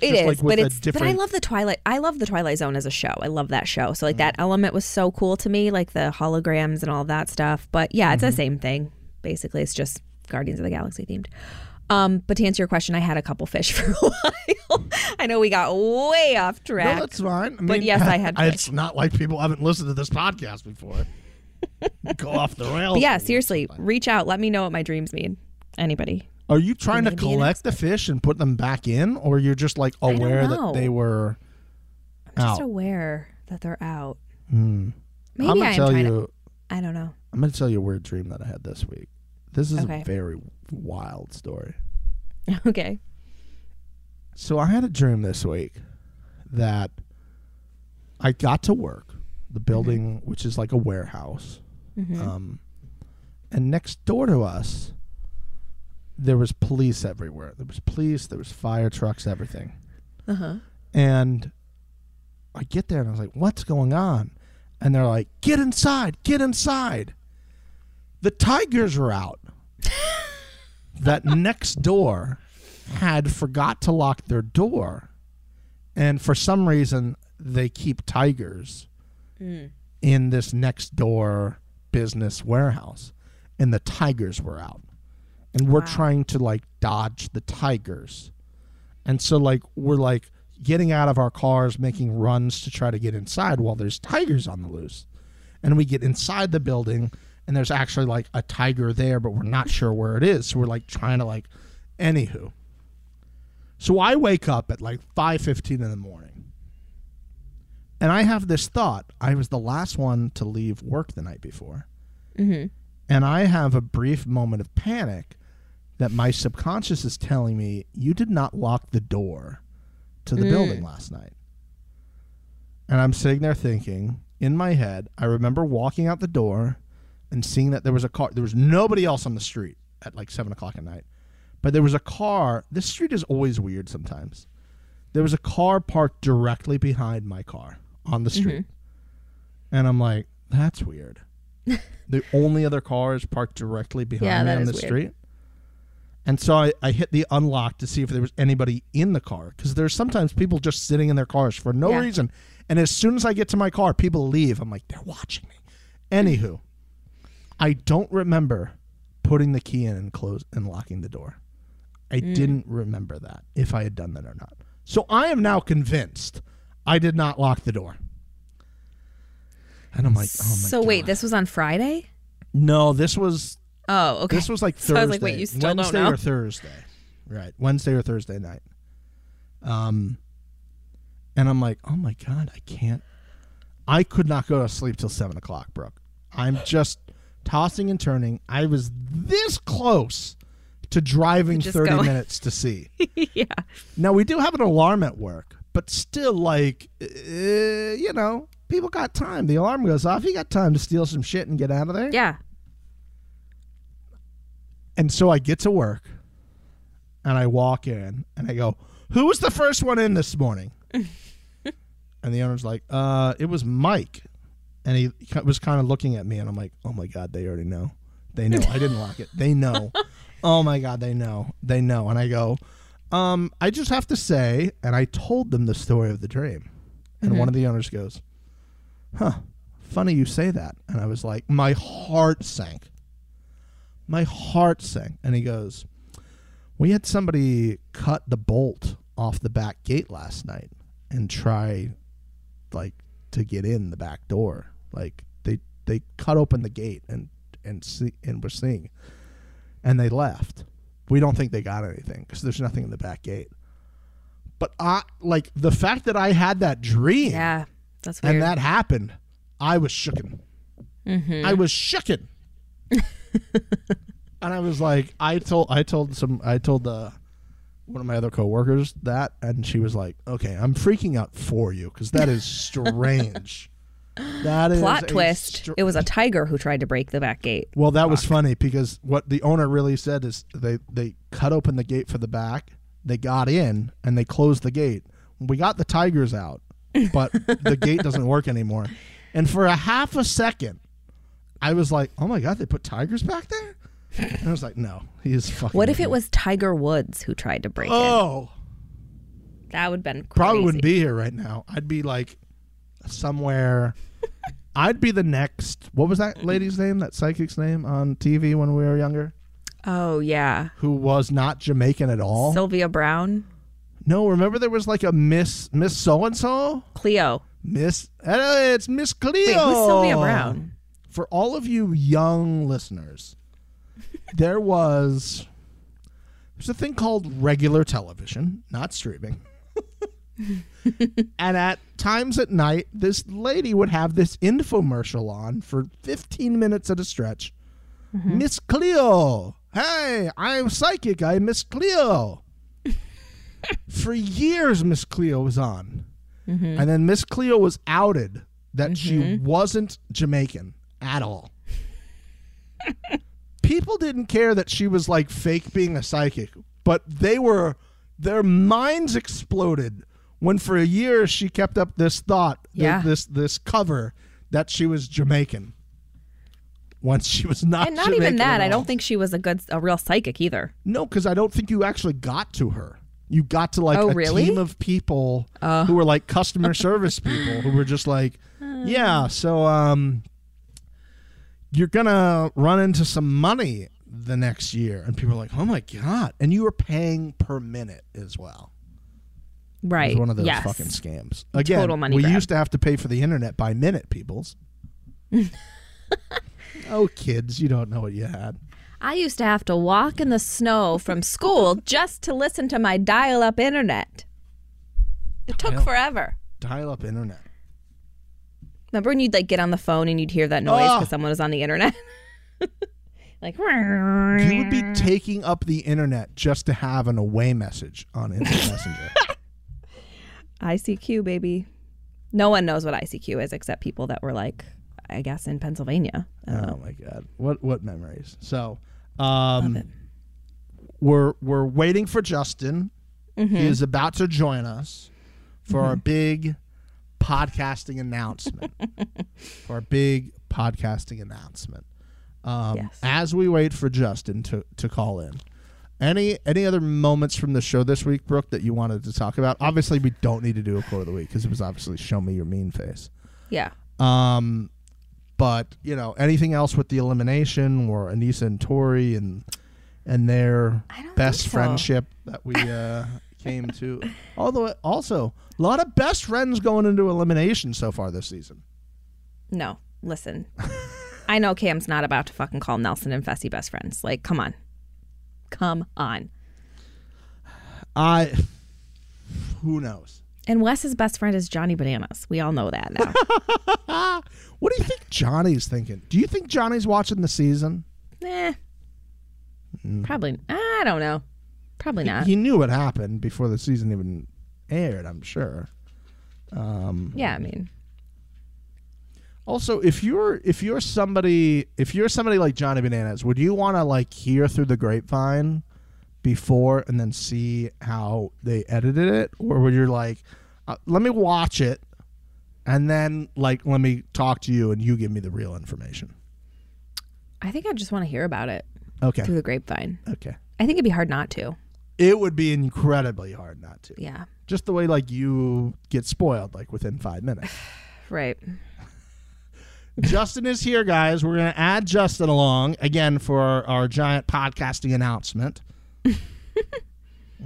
It Just is, like but it's but I love the Twilight. I love the Twilight Zone as a show. I love that show. So like that Mm. element was so cool to me, like the holograms and all that stuff. But yeah, Mm-hmm. it's the same thing. Basically, it's just Guardians of the Galaxy themed. Um, but to answer your question, I had a couple fish for a while. I know we got way off track. No, that's fine. I But yes, I had It's not like people haven't listened to this podcast before. Go off the rails. But yeah, seriously, reach out. Let me know what my dreams mean. Anybody? Are you trying to collect the fish and put them back in, or you're just like aware that they were Just out? Just aware that they're out. Hmm. Maybe I'm gonna I am tell trying you. to. I don't know. I'm gonna tell you a weird dream that I had this week. This is Okay. a very wild story. okay. So I had a dream this week that I got to work, the building which is like a warehouse, Mm-hmm. um, and next door to us there was police everywhere. There was police, there was fire trucks, everything. Uh huh. And I get there and I was like, "What's going on?" And they're like, "Get inside, get inside." The tigers were out. that next door had forgot to lock their door, and for some reason they keep tigers mm. in this next door business warehouse, and the tigers were out, and we're Wow. trying to like dodge the tigers. And so like we're like getting out of our cars, making runs to try to get inside while there's tigers on the loose. And we get inside the building and there's actually like a tiger there, but we're not sure where it is. So we're like trying to like anywho. So I wake up at like five fifteen in the morning. And I have this thought. I was the last one to leave work the night before. Mm-hmm. And I have a brief moment of panic that my subconscious is telling me you did not lock the door to the Mm. building last night. And I'm sitting there thinking, in my head, I remember walking out the door and seeing that there was a car. There was nobody else on the street at like seven o'clock at night. But there was a car. This street is always weird sometimes. There was a car parked directly behind my car on the street. Mm-hmm. And I'm like, that's weird. the only other car is parked directly behind Yeah, me on the weird. street. And so I, I hit the unlock to see if there was anybody in the car because there's sometimes people just sitting in their cars for no Yeah. reason. And as soon as I get to my car, people leave. I'm like, they're watching me. Anywho, I don't remember putting the key in and close and locking the door. I Mm. didn't remember that if I had done that or not. So I am now convinced I did not lock the door. And I'm like, oh my so wait, this was on Friday. No, this was Oh, okay. this was like So Thursday. I was like, wait, you still don't Wednesday know? or Thursday, right? Wednesday or Thursday night. Um, and I'm like, oh my god, I can't. I could not go to sleep till seven o'clock, Brooke. I'm just tossing and turning. I was this close to driving Just thirty going. minutes to see. yeah. Now we do have an alarm at work, but still, like, uh, you know, people got time. The alarm goes off. You got time to steal some shit and get out of there. Yeah. And so I get to work and I walk in and I go, Who was the first one in this morning? and the owner's like, Uh, it was Mike. And he was kind of looking at me and I'm like, Oh my God, they already know. They know. I didn't lock it. They know. oh my God, they know. They know. And I go, um, I just have to say, and I told them the story of the dream. And one of the owners goes, Huh, funny you say that. And I was like, My heart sank My heart sank. And he goes, We had somebody cut the bolt off the back gate last night and try like to get in the back door. Like they they cut open the gate and and see and we're seeing and they left. We don't think they got anything because there's nothing in the back gate. But I like the fact that I had that dream Yeah, that's weird. and that happened. I was shooken. I was shooken. and I was like, I told, I told some, I told uh, one of my other coworkers that, and she was like, "Okay, I'm freaking out for you because that is strange." that is Plot twist: str- It was a tiger who tried to break the back gate. well, that was funny because what the owner really said is they they cut open the gate for the back, they got in, and they closed the gate. We got the tigers out, but the gate doesn't work anymore. And for a half a second, I was like, "Oh my god, they put tigers back there!" And I was like, "No, he is fucking." What if it idiot." was Tiger Woods who tried to break it? Oh, That would have been crazy. probably wouldn't be here right now. I'd be like somewhere. I'd be the next. What was that lady's name? That psychic's name on TV when we were younger? Oh yeah, Who was not Jamaican at all? Sylvia Browne, no, remember there was like a Miss Miss so and so Cleo. Miss. uh, It's Miss Cleo. Wait, who's Sylvia Browne? For all of you young listeners, there was there's a thing called regular television, not streaming. and at times at night, this lady would have this infomercial on for 15 minutes at a stretch. Mm-hmm. Miss Cleo. Hey, I'm psychic. I'm Miss Cleo. for years, Miss Cleo was on. Mm-hmm. And then Miss Cleo was outed that she mm-hmm. wasn't Jamaican at all. People didn't care that she was like fake being a psychic, but they were their minds exploded when for a year she kept up this thought, Yeah. this this cover that she was Jamaican. Once she was not, And not even that. I don't think she was a good, a real psychic either. No, because I don't think you actually got to her. You got to like Oh, a really? team of people who were like customer service people who were just like, yeah, so um, you're gonna run into some money the next year, and people are like, oh my god, and you were paying per minute as well. Right. one of those yes. fucking scams. Again, Total money we grab. used to have to pay for the internet by minute, peoples. oh, kids, you don't know what you had. I used to have to walk in the snow from school just to listen to my dial-up internet. It took Dial- forever. Dial-up internet. Remember when you'd like get on the phone and you'd hear that noise because someone was on the internet? like You would be taking up the internet just to have an away message on Instant Messenger. ICQ, baby. No one knows what ICQ is except people that were like, I guess, in Pennsylvania. I don't oh know. my god, what what memories? So, um, we're we're waiting for Justin. Mm-hmm. He is about to join us for our big podcasting announcement. for our big podcasting announcement. Um, Yes. As we wait for Justin to to call in. Any any other moments from the show this week, Brooke, that you wanted to talk about? Obviously, we don't need to do a quote of the week because it was obviously "Show me your mean face." Yeah. Um, but you know, anything else with the elimination or Aneesa and Tori and and their best so. friendship that we uh, came to. Although, also a lot of best friends going into elimination so far this season. No, listen. I know Kam's not about to fucking call Nelson and Fessy best friends. Like, come on. Come on. I, who knows? And Wes's best friend is Johnny Bananas. We all know that now. What do you think Johnny's thinking? Do you think Johnny's watching the season? eh. Probably. I don't know. Probably not. He knew what happened before the season even aired. I'm sure. yeah, I mean, Also, if you're if you're somebody if you're somebody like Johnny Bananas, would you want to like hear through the grapevine before and then see how they edited it, or would you like, uh, let me watch it, and then like let me talk to you and you give me the real information? I think I just want to hear about it Okay, through the grapevine. okay. I think it'd be hard not to. It would be incredibly hard not to. Yeah. Just the way like you get spoiled like within five minutes. Right. Justin is here, guys. We're going to add Justin along again for our, our giant podcasting announcement.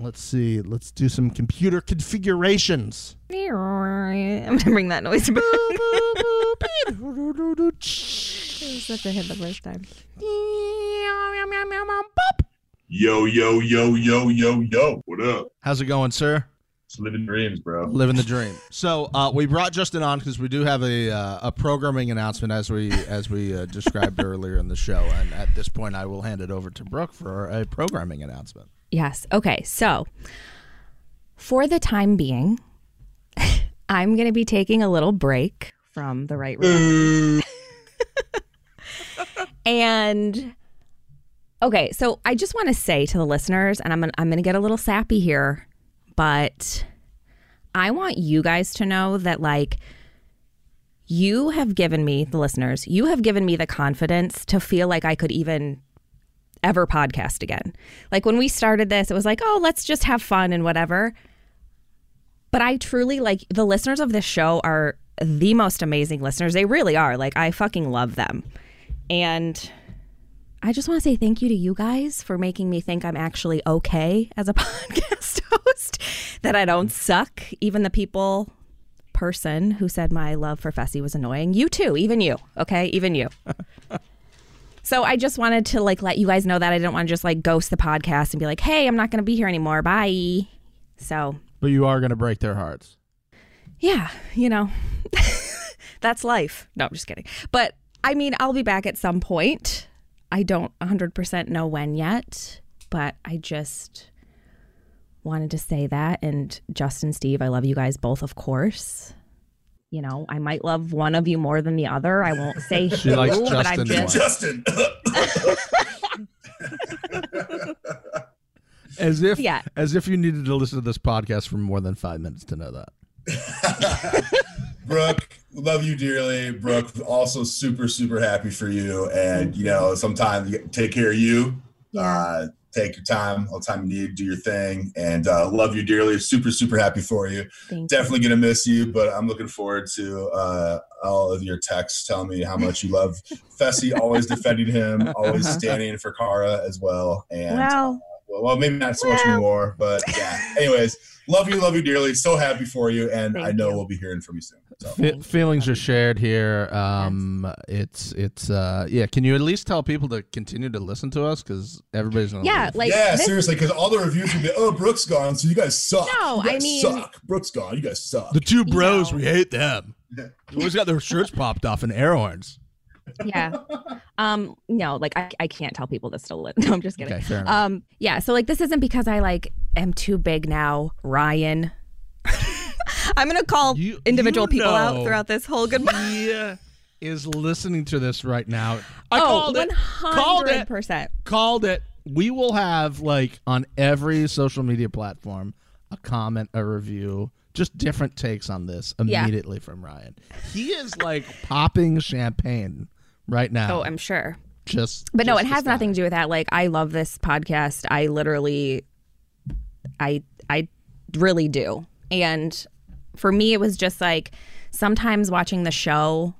Let's see. Let's do some computer configurations. I'm gonna bring that noise back. Such a hit the first time. Yo, yo, yo, yo, yo, yo. What up? How's it going, sir? Just living dreams, bro. Living the dream. So uh, we brought Justin on because we do have a uh, a programming announcement as we as we uh, described earlier in the show, and at this point, I will hand it over to Brooke for a programming announcement. Yes. Okay. So, for the time being, I'm going to be taking a little break from the right room. and okay, so I just want to say to the listeners, and I'm gonna, I'm going to get a little sappy here, but I want you guys to know that like you have given me the listeners, you have given me the confidence to feel like I could even ever podcast again. Like when we started this, it was like, oh, let's just have fun and whatever. But I truly like the listeners of this show are the most amazing listeners. They really are. Like I fucking love them. And I just want to say thank you to you guys for making me think I'm actually okay as a podcast host, that I don't suck. Even the people person who said my love for Fessy was annoying. You too, even you. Okay, even you. So I just wanted to like let you guys know that I didn't want to just like ghost the podcast and be like, "Hey, I'm not going to be here anymore. Bye." So, But you are going to break their hearts. yeah, you know. That's life. No, I'm just kidding. But I mean, I'll be back at some point. I don't 100% know when yet, but I just wanted to say that and Justin Steve, I love you guys both, of course. You know, I might love one of you more than the other. I won't say She who, likes but I'm Justin just Justin. As if Yeah. as if you needed to listen to this podcast for more than 5 minutes to know that. Brooke, love you dearly. Brooke, also super, super happy for you. And, you know, sometimes take care of you. Uh, take your time, all the time you need, do your thing. And uh, love you dearly. Super, super happy for you. Thank. Definitely going to miss you, but I'm looking forward to uh, all of your texts telling me how much you love Fessy, always defending him, always standing for Kara as well. And Well, well, well, maybe not so much Well. anymore, but yeah. Anyways, love you, love you dearly. So happy for you, and I know you. we'll be hearing from you soon. So. Fe- feelings are shared here. Um, it's it's uh, yeah. Can you at least tell people to continue to listen to us because everybody's gonna yeah, leave. like yeah, this- seriously, because all the reviews would be, "Oh, Brooks gone, so you guys suck." No, You I mean- suck. Brooks gone, you guys suck. the two bros know. we hate them. They always got their shirts popped off and air horns. yeah. Um, no, like I, I can't tell people this to live. No, I'm just kidding. Okay, fair. Um, yeah, so like this isn't because I like am too big now, Ryan. I'm gonna call You- individual you people out throughout this whole goodbye. He uh, is listening to this right now. I oh, called one it. Called hundred it. percent. Called it. We will have like on every social media platform a comment, a review, just different takes on this Yeah. immediately from Ryan. He is like popping champagne right now. Oh, I'm sure. just But no, it has nothing to do with that. Like I love this podcast. I literally I I really do. And for me it was just like sometimes watching the show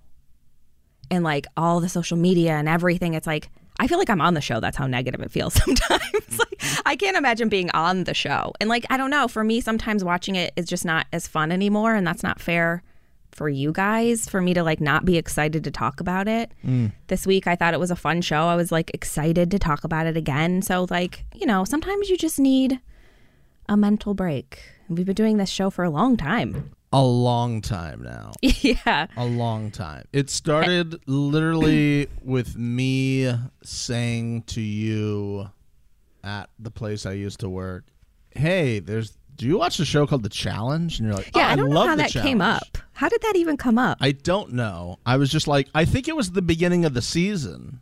and like all the social media and everything, it's like I feel like I'm on the show. That's how negative it feels sometimes. like I can't imagine being on the show. And like I don't know, for me sometimes watching it is just not as fun anymore and that's not fair for you guys for me to like not be excited to talk about it. Mm. This week I thought it was a fun show. I was like excited to talk about it again. So like, you know, sometimes you just need a mental break. We've been doing this show for a long time. a long time now. yeah. a long time. It started literally with me saying to you at the place I used to work, "Hey, there's do you watch the show called The Challenge?" And you're like, Yeah, "Oh, I don't know love how that came up. How did that even come up? I don't know. I was just like, I think it was the beginning of the season.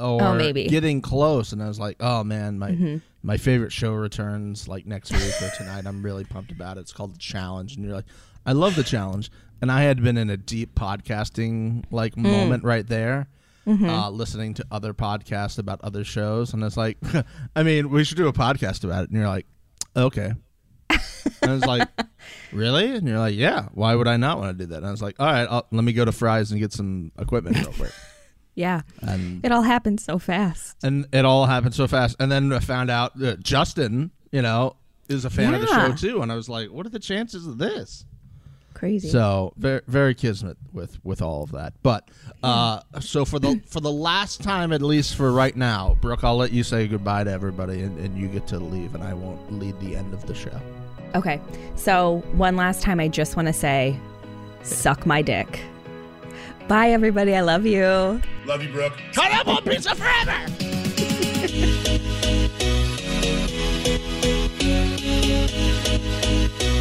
Or Oh, maybe. getting close, and I was like, "Oh man, my Mm-hmm. My favorite show returns like next week or tonight. I'm really pumped about it. It's called The Challenge." And you're like, "I love The Challenge," and I had been in a deep podcasting like Mm. moment right there, Mm-hmm. uh, listening to other podcasts about other shows, and it's like, I mean, we should do a podcast about it. And you're like, "Okay." And I was like, really? And you're like, yeah. Why would I not want to do that? And I was like, all right, I'll, let me go to Fry's and get some equipment real quick. Yeah. And It all happened so fast. and it all happened so fast. And then I found out that Justin, you know, is a fan of the show too. And I was like, what are the chances of this? Crazy. So very very kismet with with all of that. But uh, so for the for the last time, at least for right now, Brooke, I'll let you say goodbye to everybody, and, and you get to leave, and I won't lead the end of the show. Okay. So, one last time, I just want to say, suck my dick. Bye, everybody. I love you. Love you, Brooke. Cut up on pizza forever.